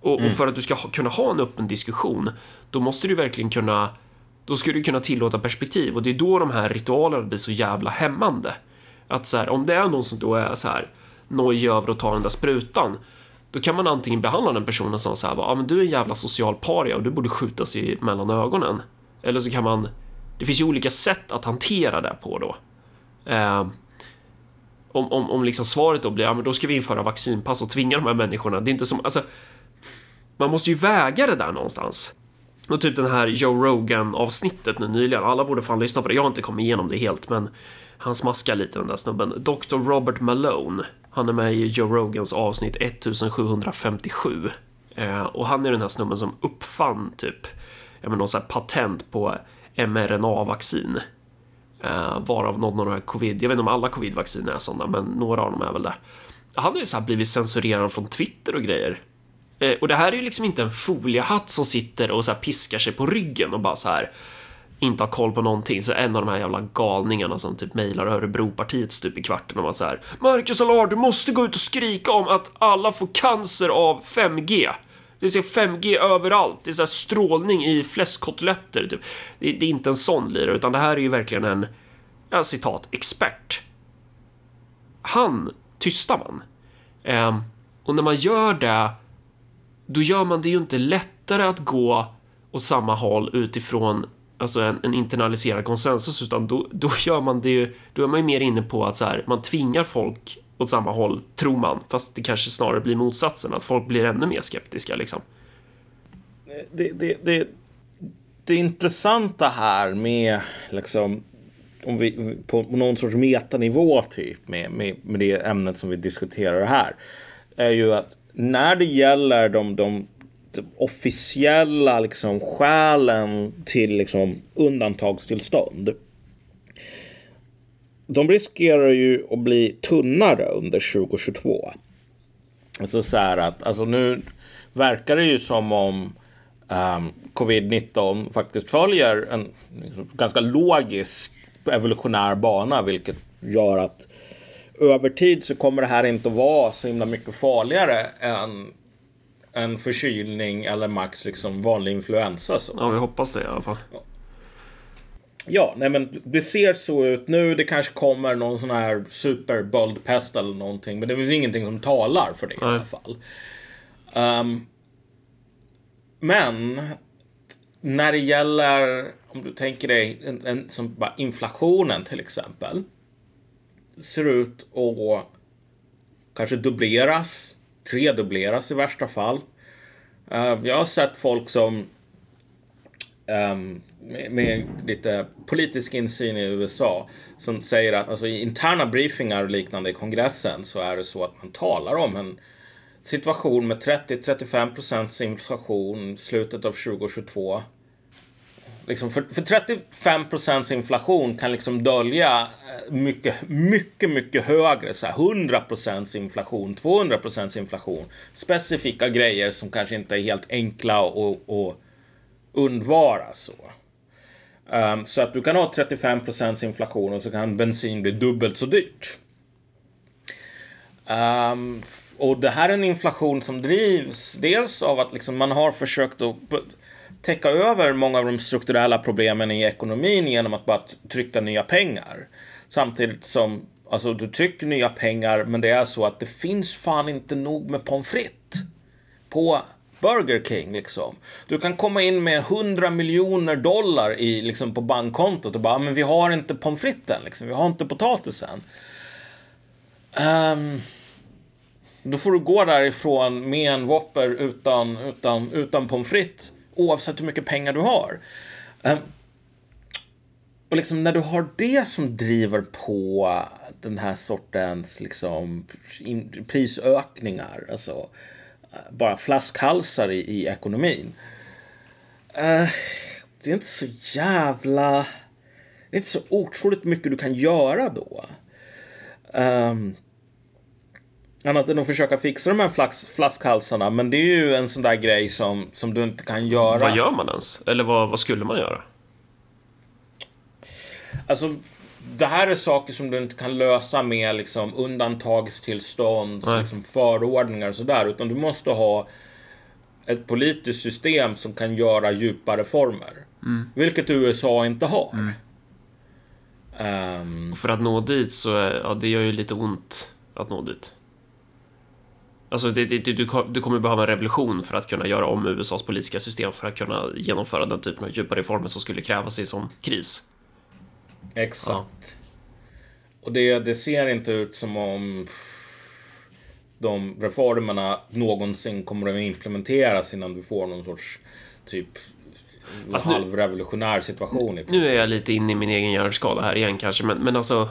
Och, och för att du ska ha, kunna ha en öppen diskussion, då måste du verkligen kunna då ska du kunna tillåta perspektiv och det är då de här ritualerna blir så jävla hämmande. Att så här, om det är någon som då är så här nojig över att ta den där sprutan, då kan man antingen behandla den personen som så här, ja men du är en jävla social paria och du borde skjutas i mellan ögonen. Eller så kan man, det finns ju olika sätt att hantera det på då. Eh, om, om, om liksom svaret då blir, ja men då ska vi införa vaccinpass och tvinga de här människorna, det är inte som, alltså man måste ju väga det där någonstans. Och typ den här Joe Rogan avsnittet nu nyligen, alla borde fan lyssna på det. Jag har inte kommit igenom det helt, men han smaskar lite den där snubben. Dr. Robert Malone, han är med i Joe Rogans avsnitt 1757. Eh, och han är den här snubben som uppfann typ, jag menar, någon sån här patent på mRNA-vaccin. Eh, varav någon av de här covid, jag vet inte om alla covid-vacciner är sådana, men några av dem är väl det. Han har ju så här blivit censurerad från Twitter och grejer. Eh, och det här är ju liksom inte en foliehatt som sitter och så här piskar sig på ryggen och bara så här inte har koll på någonting. Så en av de här jävla galningarna som typ mejlar Örebropartiet stup i kvarten och man så här Marcus Allard, du måste gå ut och skrika om att alla får cancer av 5G. Det är så 5G överallt. Det är så här strålning i fläskkotletter. Typ. Det, det är inte en sån lirare, utan det här är ju verkligen en, ja, citat, expert. Han tystar man. Ehm, och när man gör det då gör man det ju inte lättare att gå åt samma håll utifrån alltså en, en internaliserad konsensus utan då, då gör man det ju, då är man ju mer inne på att så här, man tvingar folk åt samma håll, tror man, fast det kanske snarare blir motsatsen, att folk blir ännu mer skeptiska liksom. Det, det, det, det intressanta här med liksom om vi på någon sorts metanivå typ med, med, med det ämnet som vi diskuterar här är ju att när det gäller de, de typ officiella liksom, skälen till liksom, undantagstillstånd. De riskerar ju att bli tunnare under 2022. Alltså så här att, alltså nu verkar det ju som om ehm, um, covid-19 faktiskt följer en liksom, ganska logisk evolutionär bana, vilket gör att över tid så kommer det här inte att vara så himla mycket farligare än en förkylning eller max liksom vanlig influensa. Så. Ja, vi hoppas det i alla fall. Ja, nej men det ser så ut nu. Det kanske kommer någon sån här superböldpest eller någonting. Men det finns ingenting som talar för det nej. i alla fall. Um, men när det gäller, om du tänker dig en, en, som bara inflationen till exempel. Ser ut att kanske dubbleras tredubbleras i värsta fall. Ehm, jag har sett folk som ehm, med, med, lite politisk insyn i USA som säger att alltså, i interna briefingar och liknande i kongressen så är det så att man talar om en situation med 30-35 procents inflation slutet av 2022 liksom för, för 35 procents inflation kan liksom dölja eh, mycket, mycket, mycket högre, så här 100 procents inflation, 200 procents inflation, specifika grejer som kanske inte är helt enkla att undvara så. Um, så att du kan ha 35 procents inflation och så kan bensin bli dubbelt så dyrt. Um, och det här är en inflation som drivs dels av att liksom man har försökt att täcka över många av de strukturella problemen i ekonomin genom att bara trycka nya pengar. Samtidigt som alltså, du trycker nya pengar, men det är så att det finns fan inte nog med pommes frites på Burger King liksom. Du kan komma in med 100 miljoner dollar i, liksom, på bankkontot och bara, men vi har inte pommes fritesen, liksom. vi har inte potatisen. Um, då får du gå därifrån med en Whopper utan, utan, utan pommes frites oavsett hur mycket pengar du har. Ehm, och liksom när du har det som driver på den här sortens liksom, prisökningar, alltså eh, bara flaskhalsar i, i ekonomin. Uh, det är inte så jävla... Det är inte så otroligt mycket du kan göra då. Um, Annat än att försöka fixa de här flax, flaskhalsarna. Men det är ju en sån där grej som, som du inte kan göra. Vad gör man ens? Eller vad, vad skulle man göra? Alltså, det här är saker som du inte kan lösa med liksom undantagstillstånd, liksom förordningar och sådär. Utan du måste ha ett politiskt system som kan göra djupa reformer. Mm. Vilket USA inte har. Mm. Um, för att nå dit så, ja det gör ju lite ont att nå dit. Alltså det, det, du, du kommer behöva en revolution för att kunna göra om USAs politiska system för att kunna genomföra den typen av djupa reformer som skulle krävas i sån kris. Exakt. Ja. Och det, det ser inte ut som om de reformerna någonsin kommer att implementeras innan du får någon sorts typ Fast halvrevolutionär situation. I nu är jag lite inne i min egen hjärnskala här igen kanske, men, men alltså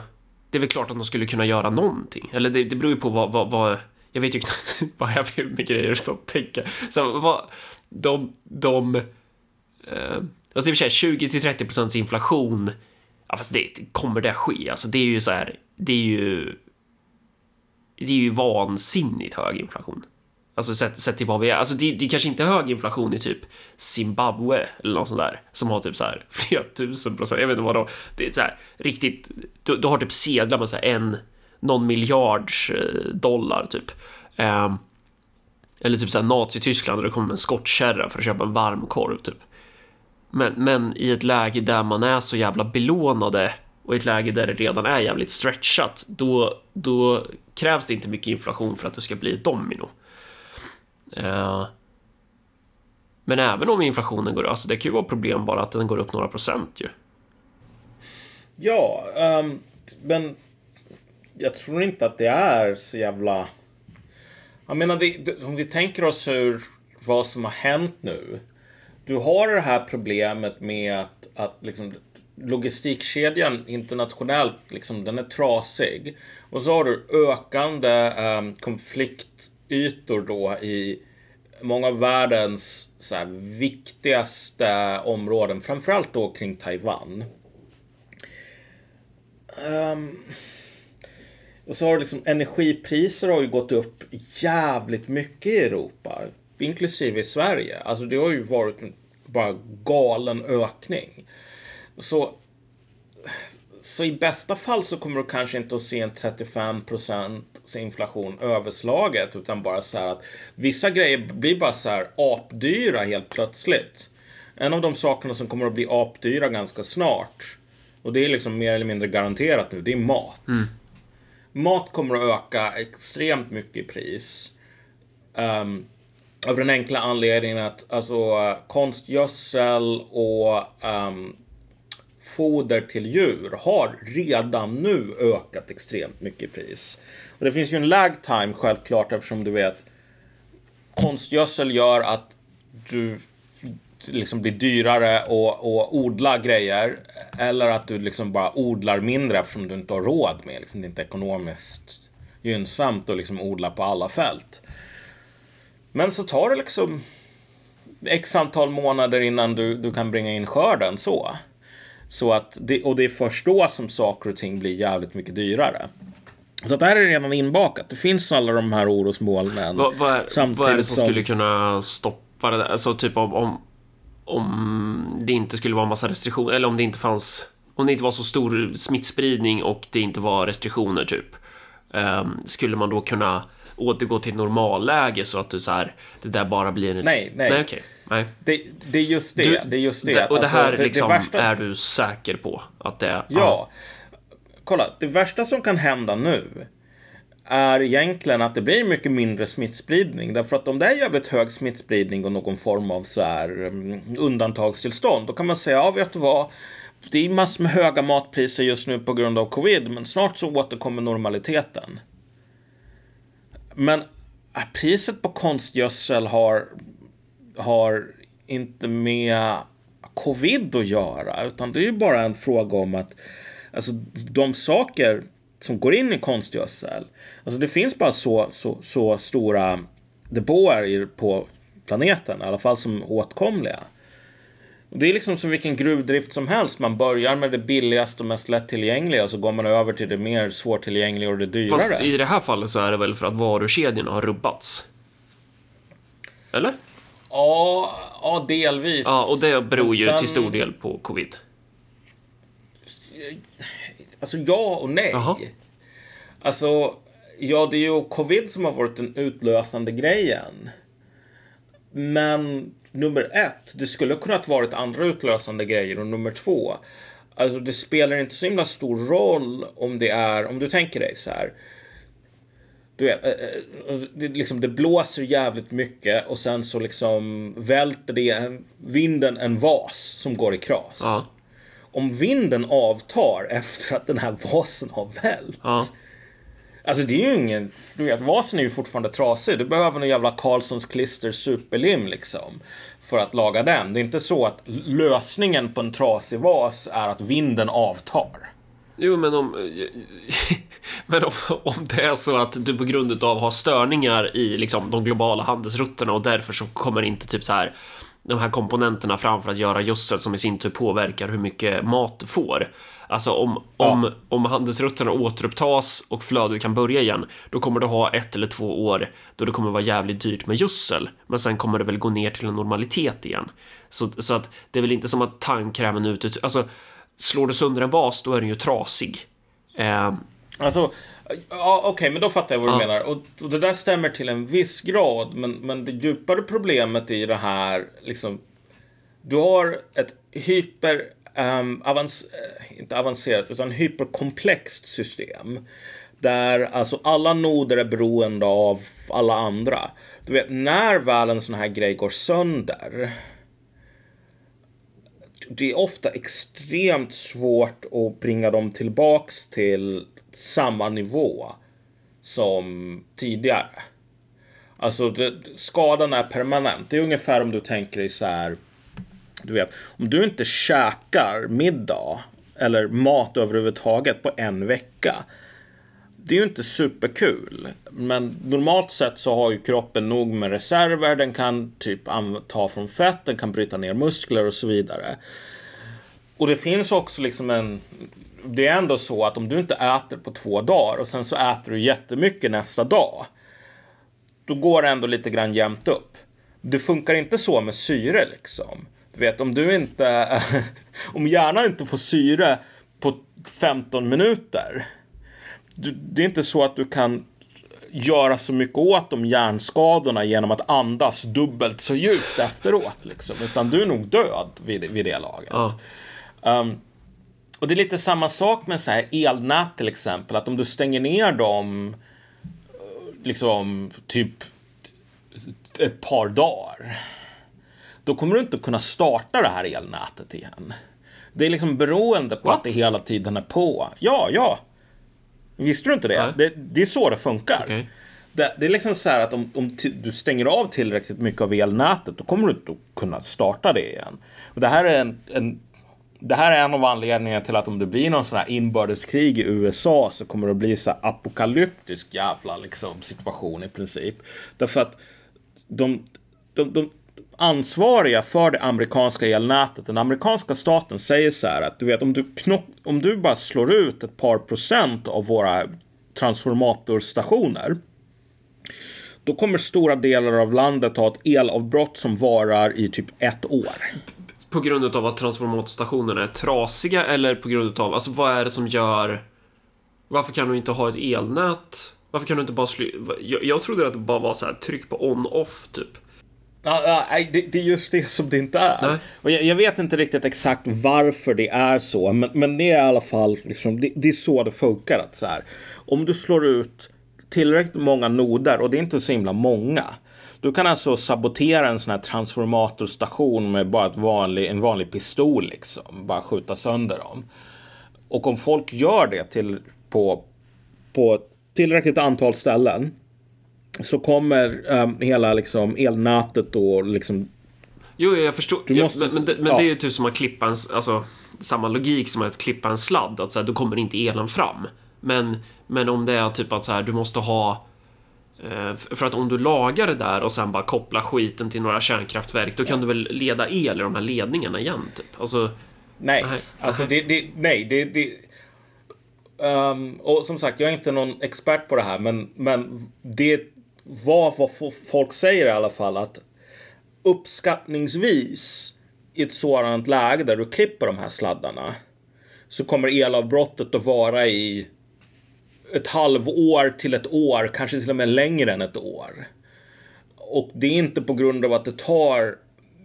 det är väl klart att de skulle kunna göra någonting. Eller det, det beror ju på vad, vad, vad jag vet ju knappt *laughs* vad jag vill med grejer som tänka. Så vad, de, de, eh, alltså i och för sig 20 till 30 procents inflation, ja fast det, kommer det ske? Alltså det är ju så här, det är ju, det är ju vansinnigt hög inflation. Alltså sett, sett till vad vi är. Alltså det, det är kanske inte hög inflation i typ Zimbabwe eller något sånt där som har typ så här *laughs* flera tusen procent. Jag vet inte vad då. Det är så här riktigt. Du, du har typ sedlar med så här en någon miljards eh, dollar typ. Eh, eller typ såhär Nazityskland och det kommer en skottkärra för att köpa en varmkorv typ. Men, men i ett läge där man är så jävla belånade och i ett läge där det redan är jävligt stretchat, då, då krävs det inte mycket inflation för att det ska bli ett domino. Ehm, men även om inflationen går upp, alltså det kan ju vara problem bara att den går upp några procent ju. Ja, um, men jag tror inte att det är så jävla... Jag menar, det, om vi tänker oss hur, vad som har hänt nu. Du har det här problemet med att, att liksom, logistikkedjan internationellt, liksom, den är trasig. Och så har du ökande um, konfliktytor då i många av världens så här, viktigaste områden, framförallt då kring Taiwan. Um, och så har liksom energipriser har ju gått upp jävligt mycket i Europa, inklusive i Sverige. Alltså det har ju varit en bara galen ökning. Så, så i bästa fall så kommer du kanske inte att se en 35% inflation överslaget utan bara så här att vissa grejer blir bara så här apdyra helt plötsligt. En av de sakerna som kommer att bli apdyra ganska snart och det är liksom mer eller mindre garanterat nu, det är mat. Mm. Mat kommer att öka extremt mycket i pris. Um, av den enkla anledningen att alltså, konstgödsel och um, foder till djur har redan nu ökat extremt mycket i pris. Och det finns ju en lag time självklart eftersom du vet konstgödsel gör att du liksom blir dyrare att, att odla grejer. Eller att du liksom bara odlar mindre eftersom du inte har råd med. Liksom, det är inte ekonomiskt gynnsamt att liksom odla på alla fält. Men så tar det liksom x antal månader innan du, du kan bringa in skörden så. Så att det, och det är först då som saker och ting blir jävligt mycket dyrare. Så att det här är redan inbakat. Det finns alla de här orosmolnen. Vad, är, vad är det som, som, skulle kunna stoppa det där? Alltså typ om, om, om det inte skulle vara massa restriktioner, eller om det inte fanns, om det inte var så stor smittspridning och det inte var restriktioner typ. Um, skulle man då kunna återgå till normalläge så att du så här, det där bara blir... Nej, nej. Nej, okay. nej. Det, det är just det. Du, det är just det. och det här alltså, liksom, det värsta... är du säker på att det är... Ja. Kolla, det värsta som kan hända nu är egentligen att det blir mycket mindre smittspridning. Därför att om det är jävligt hög smittspridning och någon form av så här mm, undantagstillstånd, då kan man säga, ja vet du vad, det är massor med höga matpriser just nu på grund av covid, men snart så återkommer normaliteten. Men äh, priset på konstgödsel har, har inte med covid att göra, utan det är ju bara en fråga om att alltså, de saker som går in i konstgödsel, alltså det finns bara så, så, så stora depåer på planeten, i alla fall som åtkomliga. Det är liksom som vilken gruvdrift som helst. Man börjar med det billigaste och mest lättillgängliga och så går man över till det mer svårtillgängliga och det dyrare. Fast i det här fallet så är det väl för att varukedjorna har rubbats? Eller? Ja, ja delvis. Ja, och det beror ju sen... till stor del på covid. Alltså ja och nej. Aha. Alltså, ja det är ju covid som har varit den utlösande grejen. Men nummer ett, det skulle kunnat varit andra utlösande grejer och nummer två, alltså det spelar inte så himla stor roll om det är, om du tänker dig så här. Du vet, eh, eh, det, liksom, det blåser jävligt mycket och sen så liksom välter det vinden en vas som går i kras. Ja. Om vinden avtar efter att den här vasen har vält. Ja. Alltså det är ju ingen, du vet vasen är ju fortfarande trasig. Du behöver en jävla Carlssons klister superlim liksom för att laga den. Det är inte så att lösningen på en trasig vas är att vinden avtar. Jo, men om... *laughs* Men om, om det är så att du på grund av har störningar i liksom, de globala handelsrutterna och därför så kommer inte typ så här de här komponenterna fram för att göra gödsel som i sin tur påverkar hur mycket mat du får. Alltså om, ja. om, om handelsrutterna återupptas och flödet kan börja igen, då kommer du ha ett eller två år då det kommer vara jävligt dyrt med gödsel. Men sen kommer det väl gå ner till en normalitet igen. Så, så att det är väl inte som att tandkrämen ute, alltså slår du sönder en vas, då är den ju trasig. Eh, alltså, Ja, Okej, okay, men då fattar jag vad du ja. menar. Och, och, det där stämmer till en viss grad. Men, men det djupare problemet i det här, liksom. Du har ett hyper, um, avans, eh, inte avancerat, utan hyperkomplext system. Där alltså alla noder är beroende av alla andra. Du vet, när väl en sån här grej går sönder. Det är ofta extremt svårt att bringa dem tillbaks till samma nivå som tidigare. Alltså det, skadan är permanent. Det är ungefär om du tänker dig så här. Du vet, om du inte käkar middag eller mat överhuvudtaget på en vecka. Det är ju inte superkul. Men normalt sett så har ju kroppen nog med reserver. Den kan typ ta från fett, den kan bryta ner muskler och så vidare. Och det finns också liksom en... Det är ändå så att om du inte äter på två dagar och sen så äter du jättemycket nästa dag. Då går det ändå lite grann jämnt upp. Det funkar inte så med syre liksom. Du vet, om du inte... *laughs* om hjärnan inte får syre på 15 minuter det är inte så att du kan göra så mycket åt de hjärnskadorna genom att andas dubbelt så djupt efteråt. Liksom. Utan du är nog död vid, vid det laget. Ja. Um, och det är lite samma sak med så här elnät till exempel. Att om du stänger ner dem liksom typ ett par dagar då kommer du inte kunna starta det här elnätet igen. Det är liksom beroende på What? att det hela tiden är på. Ja, ja. Visste du inte det? Det, det, är så det funkar. Okay. Det, det, är liksom så här att om, om du stänger av tillräckligt mycket av elnätet då kommer du inte kunna starta det igen. Och det här är en, en det här är en av anledningarna till att om det blir någon sån här inbördeskrig i USA så kommer det bli så apokalyptisk jävla liksom, situation i princip. Därför att de, de, de, ansvariga för det amerikanska elnätet, den amerikanska staten säger så här att du vet om du, knopp, om du bara slår ut ett par procent av våra transformatorstationer då kommer stora delar av landet ha ett elavbrott som varar i typ ett år. På grund av att transformatorstationerna är trasiga eller på grund av, alltså vad är det som gör varför kan du inte ha ett elnät? Varför kan du inte bara sly... Jag, jag trodde att det bara var så här tryck på on-off typ. Ja, ja, det, det, är just det som det inte är. Och jag, jag, vet inte riktigt exakt varför det är så. Men, men det är i alla fall liksom, det, det, är så det funkar. Att så här, om du slår ut tillräckligt många noder och det är inte så himla många. Du kan alltså sabotera en sån här transformatorstation med bara vanlig, en vanlig pistol liksom. Bara skjuta sönder dem. Och om folk gör det till, på, på tillräckligt antal ställen så kommer um, hela liksom, elnätet då liksom... Jo, jag förstår. Måste, ja, men, men, det, men ja. det är ju typ som att klippa en... Alltså, samma logik som att klippa en sladd. Att så här, då kommer inte elen fram. Men, men om det är typ att så här, du måste ha... Eh, för att om du lagar det där och sen bara kopplar skiten till några kärnkraftverk, då kan du väl leda el i de här ledningarna igen, typ? Alltså... Nej, nej. alltså det, det, nej, det, det Um, och som sagt, jag är inte någon expert på det här, men, men det vad, vad folk säger i alla fall att uppskattningsvis i ett sådant läge där du klipper de här sladdarna så kommer elavbrottet att vara i ett halvår till ett år, kanske till och med längre än ett år. Och det är inte på grund av att det tar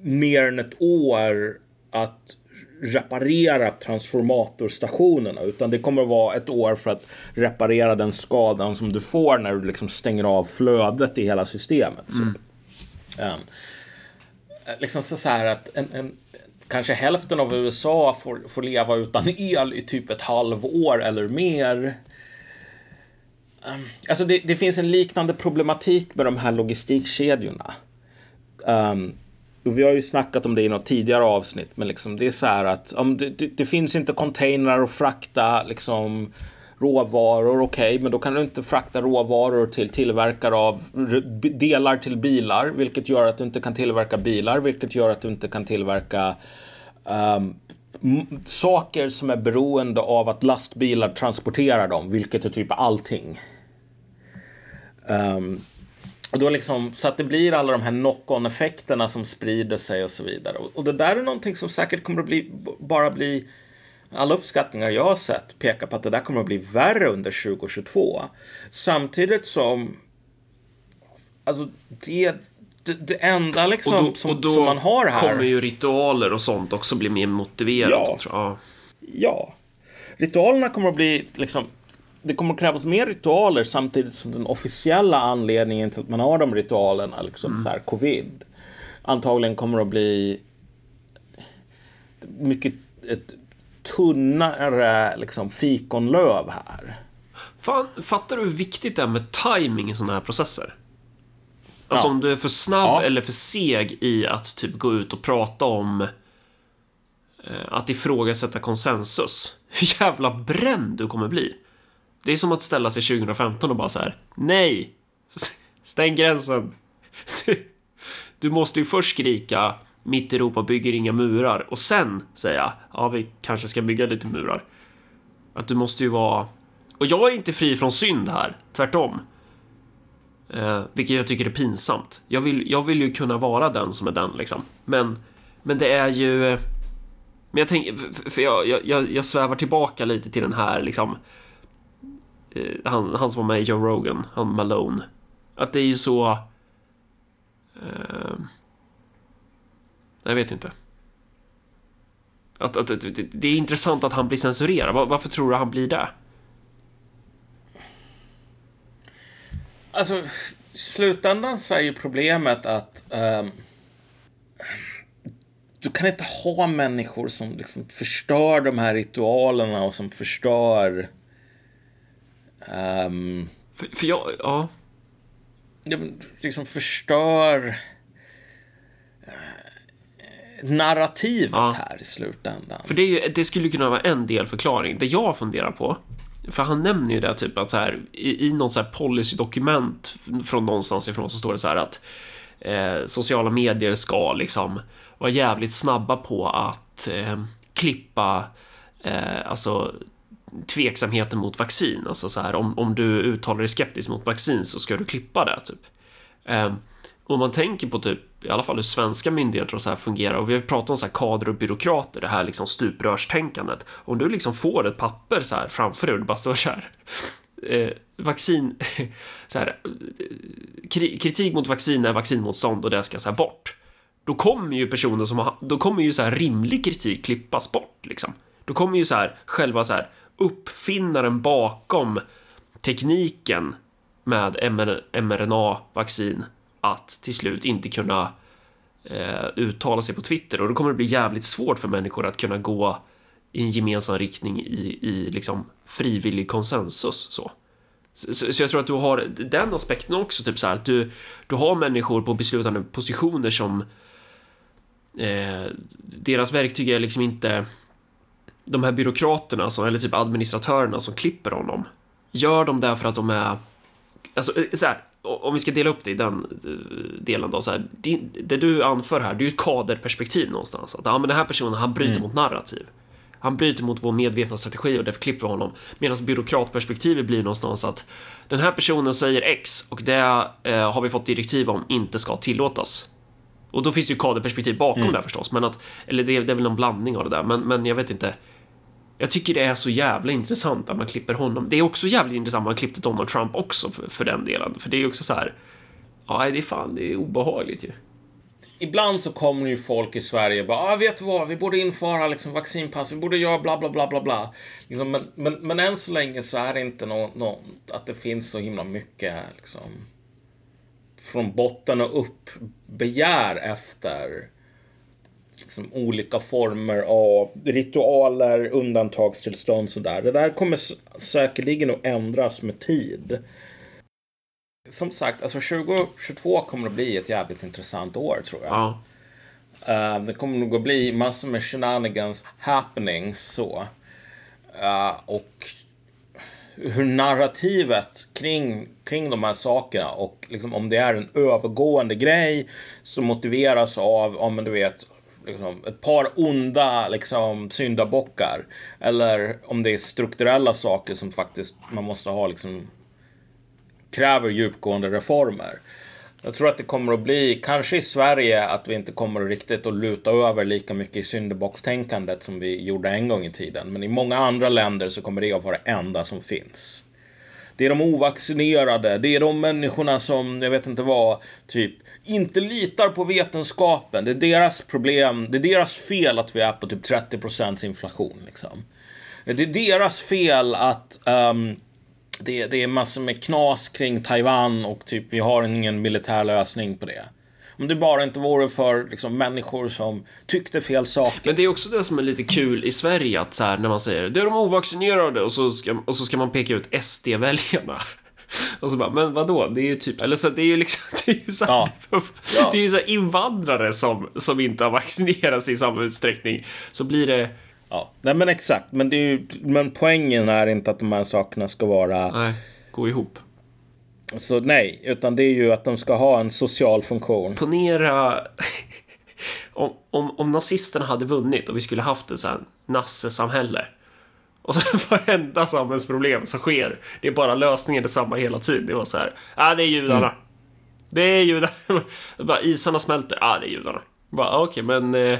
mer än ett år att reparera transformatorstationerna utan det kommer att vara ett år för att reparera den skadan som du får när du liksom stänger av flödet i hela systemet. Mm. Så, um, liksom så, här att en, en, kanske hälften av USA får, får leva utan el i typ ett halvår eller mer. Um, alltså det, det, finns en liknande problematik med de här logistikkedjorna. Um, vi har ju snackat om det i något tidigare avsnitt, men liksom det är så här att om det, det, det finns inte containrar att frakta liksom råvaror, okej, okay, men då kan du inte frakta råvaror till tillverkare av delar till bilar, vilket gör att du inte kan tillverka bilar, vilket gör att du inte kan tillverka um, saker som är beroende av att lastbilar transporterar dem, vilket är typ allting. Um, och då liksom, så att det blir alla de här knock-on effekterna som sprider sig och så vidare. Och, och det där är någonting som säkert kommer att bli, bara bli alla uppskattningar jag har sett pekar på att det där kommer att bli värre under 2022. Samtidigt som alltså det, det, det enda liksom och då, som, och då som man har här. kommer ju ritualer och sånt också bli mer motiverat. Ja. Jag. ja. Ritualerna kommer att bli liksom det kommer krävas mer ritualer samtidigt som den officiella anledningen till att man har de ritualerna, liksom mm. så här covid, antagligen kommer att bli mycket ett tunnare liksom, fikonlöv här. Fan, fattar du hur viktigt det är med timing i sådana här processer? Alltså ja. om du är för snabb ja. eller för seg i att typ gå ut och prata om eh, att ifrågasätta konsensus. *laughs* Hur jävla bränd du kommer bli. Det är som att ställa sig 2015 och bara så här, nej, stäng gränsen. *laughs* Du måste ju först skrika mitt Europa bygger inga murar och sen säga ja, vi kanske ska bygga lite murar. Att du måste ju vara och jag är inte fri från synd här, tvärtom. Eh, vilket jag tycker är pinsamt. Jag vill, jag vill ju kunna vara den som är den liksom. Men, men det är ju... Men jag tänker, för jag, jag, jag svävar tillbaka lite till den här liksom... Eh, han, han som var med i Joe Rogan, han Malone. Att det är ju så... Eh, jag vet inte. Att, att, att, det är intressant att han blir censurerad. Varför tror du han blir det? Alltså, i slutändan så är ju problemet att eh, du kan inte ha människor som liksom förstör de här ritualerna och som förstör... Um, för, för jag, ja. Liksom förstör uh, narrativet ja. här i slutändan. För det, det skulle kunna vara en delförklaring. Det jag funderar på för han nämner ju det typ att så här i, i någon så här policydokument från någonstans ifrån så står det så här att eh, sociala medier ska liksom vara jävligt snabba på att eh, klippa eh, alltså tveksamheten mot vaccin. Alltså så här om, om du uttalar dig skeptisk mot vaccin så ska du klippa det typ. Eh, om man tänker på typ i alla fall hur svenska myndigheter och så här fungerar och vi har pratat om så här kader och byråkrater, det här liksom stuprörstänkandet. Om du liksom får ett papper så här framför dig och det bara står så här eh, vaccin, *laughs* så här, kritik mot vaccin är vaccinmotstånd och det ska så här bort. Då kommer ju personer som har, då kommer ju så här rimlig kritik klippas bort liksom. Då kommer ju så här själva så här uppfinnaren bakom tekniken med mRNA-vaccin att till slut inte kunna eh, uttala sig på Twitter och då kommer det bli jävligt svårt för människor att kunna gå i en gemensam riktning i, i liksom frivillig konsensus så. Så, så jag tror att du har den aspekten också, typ så här att du, du har människor på beslutande positioner som eh, deras verktyg är liksom inte de här byråkraterna som, eller typ administratörerna som klipper honom. Gör de det för att de är Alltså, så här, om vi ska dela upp det i den eh, delen då, så här, det, det, du anför här, det är ju ett kaderperspektiv någonstans. Att ja, men den här personen, han bryter mm. mot narrativ. Han bryter mot vår medvetna strategi och därför klipper vi honom. Medan byråkratperspektivet blir någonstans att den här personen säger X och det eh, har vi fått direktiv om inte ska tillåtas. Och då finns det ju kaderperspektiv bakom mm. det förstås, men att, eller det, det är väl någon blandning av det där, men, men jag vet inte. Jag tycker det är så jävla intressant att man klipper honom. Det är också jävligt intressant att man klippte Donald Trump också för, för den delen. För det är ju också så här. Ja, det är fan, det är obehagligt ju. Ibland så kommer ju folk i Sverige och bara, ah, vet du vad, vi borde införa liksom vaccinpass, vi borde göra bla bla bla bla bla. Liksom, men, men, men än så länge så är det inte något, no, att det finns så himla mycket liksom från botten och upp begär efter liksom, olika former av ritualer, undantagstillstånd sådär. Det där kommer säkerligen att ändras med tid. Som sagt, alltså 2022 kommer att bli ett jävligt intressant år tror jag. Ja. Uh, det kommer nog att bli massor med shenanigans happenings så. Uh, och hur narrativet kring, kring de här sakerna och liksom om det är en övergående grej som motiveras av, om du vet, liksom, ett par onda liksom, syndabockar. Eller om det är strukturella saker som faktiskt man måste ha liksom kräver djupgående reformer. Jag tror att det kommer att bli, kanske i Sverige, att vi inte kommer riktigt att luta över lika mycket i syndabockstänkandet som vi gjorde en gång i tiden. Men i många andra länder så kommer det att vara det enda som finns. Det är de ovaccinerade, det är de människorna som, jag vet inte vad, typ inte litar på vetenskapen. Det är deras problem. Det är deras fel att vi är på typ 30% inflation. Liksom. Det är deras fel att um, det, det är massor med knas kring Taiwan och typ vi har ingen militär lösning på det. Om det bara inte vore för liksom, människor som tyckte fel saker. Men det är också det som är lite kul i Sverige att så här när man säger det är de ovaccinerade och så ska, och så ska man peka ut SD-väljarna. *laughs* Och så bara, men vadå? Det är ju typ, eller så det är ju liksom, *laughs* det är ju så här, Ja. *laughs* det är ju så invandrare som, som inte har vaccinerats i samma utsträckning. Så blir det, Ja, nej men exakt. Men, det är ju, men poängen är inte att de här sakerna ska vara... nej, gå ihop. Så nej, utan det är ju att de ska ha en social funktion. Ponera om, om, om nazisterna hade vunnit och vi skulle haft ett så här nassesamhälle. Och så *laughs* varenda samhällsproblem som sker, det är bara lösningen detsamma hela tiden. Det var så här, ah, det är judarna. Det är judarna. *laughs* bara, isarna smälter, ah, det är judarna. Bara, ah, okej, men eh,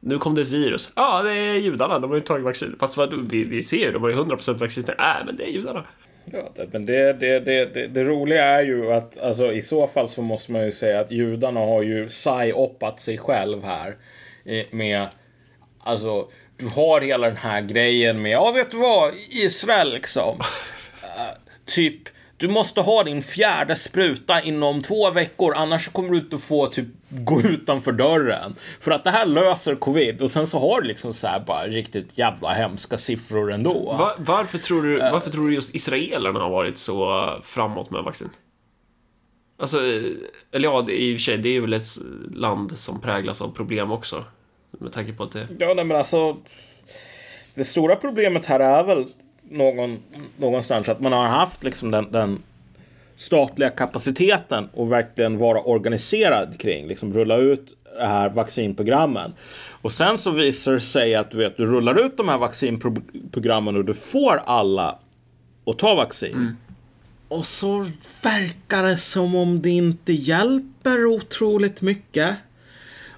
nu kom det ett virus. Ja, ah, det är judarna, de har ju tagit vaccin. Fast vad, vi, vi ser ju, de har ju 100% vaccinerade. Nej, men det är judarna. Ja, det, men det, det, det, det, det roliga är ju att alltså, i så fall så måste man ju säga att judarna har ju psy-oppat sig själv här. eh, Med, alltså, du har hela den här grejen med, ja vet du vad, Israel liksom. *laughs* Eh, typ, du måste ha din fjärde spruta inom två veckor, annars kommer du inte få typ gå utanför dörren. För att det här löser covid och sen så har du liksom så här bara riktigt jävla hemska siffror ändå. Va, varför, tror du, varför tror du just israelerna har varit så framåt med vaccin? Alltså, eh, eller ja, det i och för sig, det är väl ett land som präglas av problem också. Med tanke på att det... Ja, nej, men alltså. Det stora problemet här är väl någon, någonstans att man har haft liksom den, den statliga kapaciteten och verkligen vara organiserad kring, liksom rulla ut det här vaccinprogrammen. Och sen så visar det sig att du vet, du rullar ut de här vaccinprogrammen och du får alla att ta vaccin. Och så verkar det som om det inte hjälper otroligt mycket.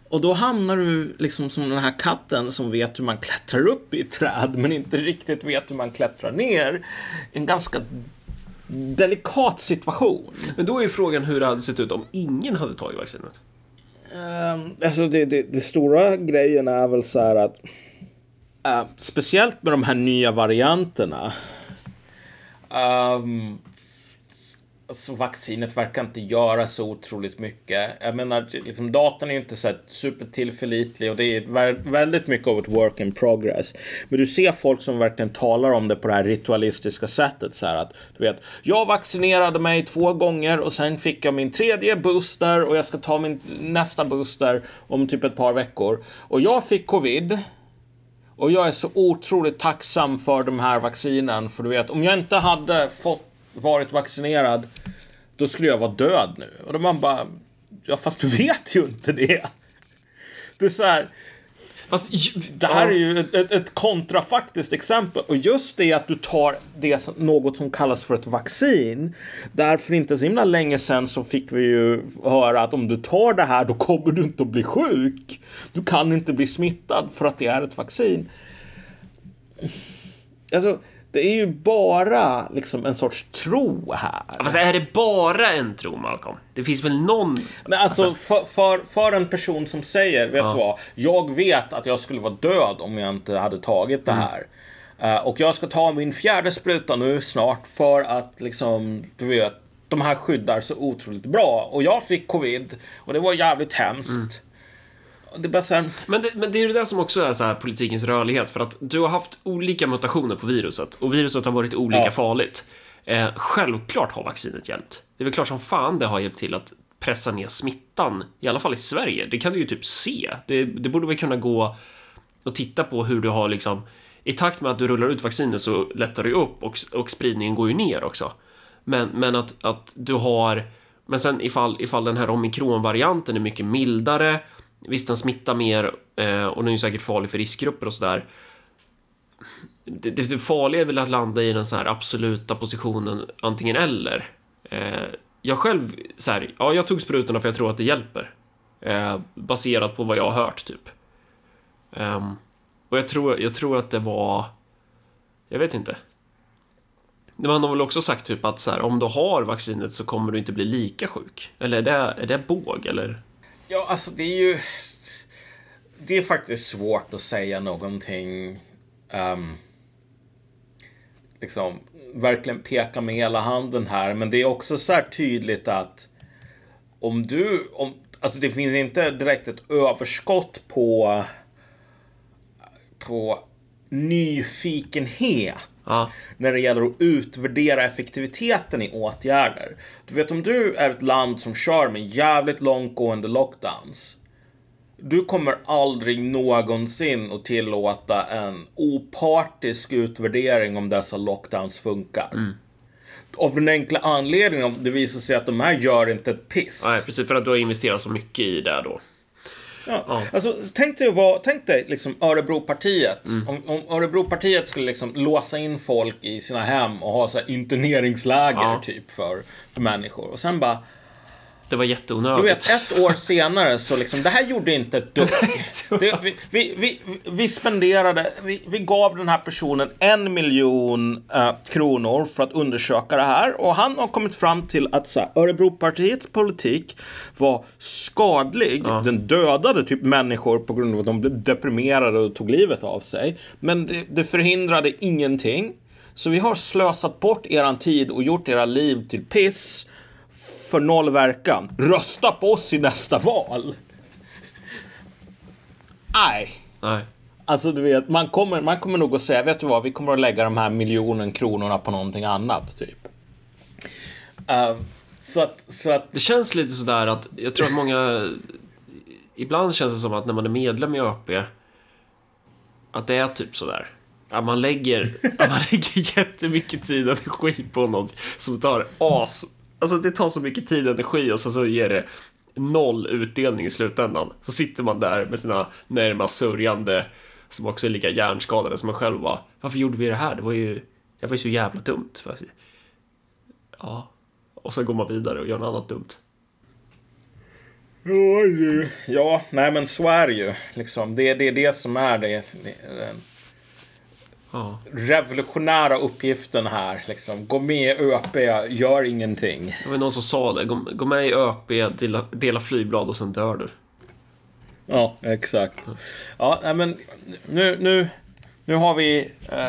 Och då hamnar du liksom som den här katten som vet hur man klättrar upp i ett träd men inte riktigt vet hur man klättrar ner. En ganska delikat situation. Men då är ju frågan hur det hade sett ut om ingen hade tagit vaccinet. Um, alltså det, det, det stora grejen är väl så här att uh, speciellt med de här nya varianterna. Um, alltså vaccinet verkar inte göra så otroligt mycket. Jag menar, liksom, datan är ju inte så supertillförlitlig och det är väldigt mycket av ett work in progress. Men du ser folk som verkligen talar om det på det här ritualistiska sättet. Så här att, du vet, jag vaccinerade mig två gånger och sen fick jag min tredje booster och jag ska ta min nästa booster om typ ett par veckor. Och jag fick covid. Och jag är så otroligt tacksam för de här vaccinen. För du vet, om jag inte hade fått varit vaccinerad, då skulle jag vara död nu. Och då man bara, ja fast du vet ju inte det. Det är så här, Fast, det här är ju ett, ett, kontrafaktiskt exempel. Och just det att du tar det något som kallas för ett vaccin. Därför inte så himla länge sedan så fick vi ju höra att om du tar det här då kommer du inte att bli sjuk. Du kan inte bli smittad för att det är ett vaccin. Alltså, det är ju bara liksom en sorts tro här. Fast är det bara en tro, Malcolm? Det finns väl någon... Men alltså för, för, för en person som säger, vet du vad? Jag vet att jag skulle vara död om jag inte hade tagit det här. Eh, och jag ska ta min fjärde spruta nu snart för att liksom, du vet, de här skyddar så otroligt bra. Och jag fick covid och det var jävligt hemskt. Och Det är bara så här, Men det, men det är ju det där som också är så här politikens rörlighet, för att du har haft olika mutationer på viruset och viruset har varit olika Ja. farligt. Eh, självklart har vaccinet hjälpt. Det är väl klart som fan det har hjälpt till att pressa ner smittan, i alla fall i Sverige. Det kan du ju typ se. Det, det borde väl kunna gå och titta på hur du har liksom i takt med att du rullar ut vaccinet så lättar det upp och, och spridningen går ju ner också. Men, men att, att du har men sen ifall, ifall den här omikronvarianten är mycket mildare Visst, den smittar mer eh, och den är ju säkert farlig för riskgrupper och sådär. Det, det, det farliga är väl att landa i den så här absoluta positionen antingen eller. Eh, jag själv, så här, ja, jag tog sprutorna för jag tror att det hjälper. Eh, baserat på vad jag har hört, typ. Um, och jag tror, jag tror att det var... Jag vet inte. Man har väl också sagt typ att så här, om du har vaccinet så kommer du inte bli lika sjuk. Eller är det, är det båg, eller? Ja, alltså det är ju... Det är faktiskt svårt att säga någonting... Um, liksom verkligen peka med hela handen här. Men det är också så här tydligt att om du, om, alltså det finns inte direkt ett överskott på, på nyfikenhet Ja. när det gäller att utvärdera effektiviteten i åtgärder. Du vet om du är ett land som kör med jävligt långtgående lockdowns. Du kommer aldrig någonsin att tillåta en opartisk utvärdering om dessa lockdowns funkar. Av den enkla anledningen att det visar sig att de här gör inte ett piss. Nej, precis. För att du har investerat så mycket i det då. Ja. Alltså, tänk dig, vad, tänk dig liksom Örebropartiet. Om, om Örebropartiet skulle liksom låsa in folk i sina hem och ha så interneringsläger Ja. typ för, för människor. Och sen bara, Det var du jätteonödigt. vet, ett år senare så liksom, det här gjorde inte ett dugg. *laughs* Det, vi, vi, vi, vi spenderade, vi, vi gav den här personen en miljon eh, kronor för att undersöka det här. Och han har kommit fram till att så här, Örebropartiets politik var skadlig. Den dödade typ människor på grund av att de blev deprimerade och tog livet av sig. Men det, det förhindrade ingenting. Så vi har slösat bort eran tid och gjort era liv till piss för noll verkan. Rösta på oss i nästa val. Nej. Nej. Alltså du vet, man kommer, man kommer nog att säga, vet du vad, vi kommer att lägga de här miljonen kronorna på någonting annat, typ. Eh, så att, så att, Det känns lite sådär att jag tror att många... Ibland känns det som att när man är medlem i ÖP att det är typ sådär. Att man lägger, att man *laughs* lägger jättemycket tid och energi på något som tar as... Alltså det tar så mycket tid och energi och så, så ger det noll utdelning i slutändan. Så sitter man där med sina närmast sörjande som också är lika hjärnskadade som man själv var. Varför gjorde vi det här? Det var ju, det var ju så jävla dumt. Ja. Och så går man vidare och gör något annat dumt. ja, nej men så är det ju. Liksom. Det, det är det som är det, det, Ja. revolutionära uppgiften här. Liksom. Gå med i ÖP, gör ingenting. Det var någon som sa det. Gå, gå med i ÖP, dela, dela flygblad och sen dör du. Ja, exakt. Ja, men nu, nu, nu har vi eh,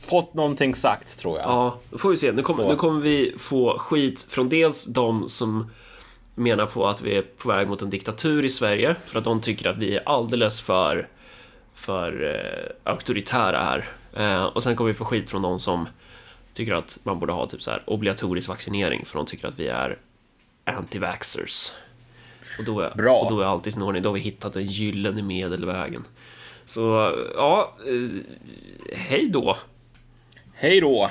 fått någonting sagt, tror jag. Ja, då får vi se. Nu kommer, Så. nu kommer vi få skit från dels de som menar på att vi är på väg mot en diktatur i Sverige för att de tycker att vi är alldeles för, för eh, auktoritära här. Eh, och sen kommer vi få skit från de som tycker att man borde ha typ så här obligatorisk vaccinering för de tycker att vi är anti-vaxxers. Och då, är, Bra. och då är allt i sin ordning. Då har vi hittat den gyllene medelvägen. Så ja, eh, hej då. Hej då!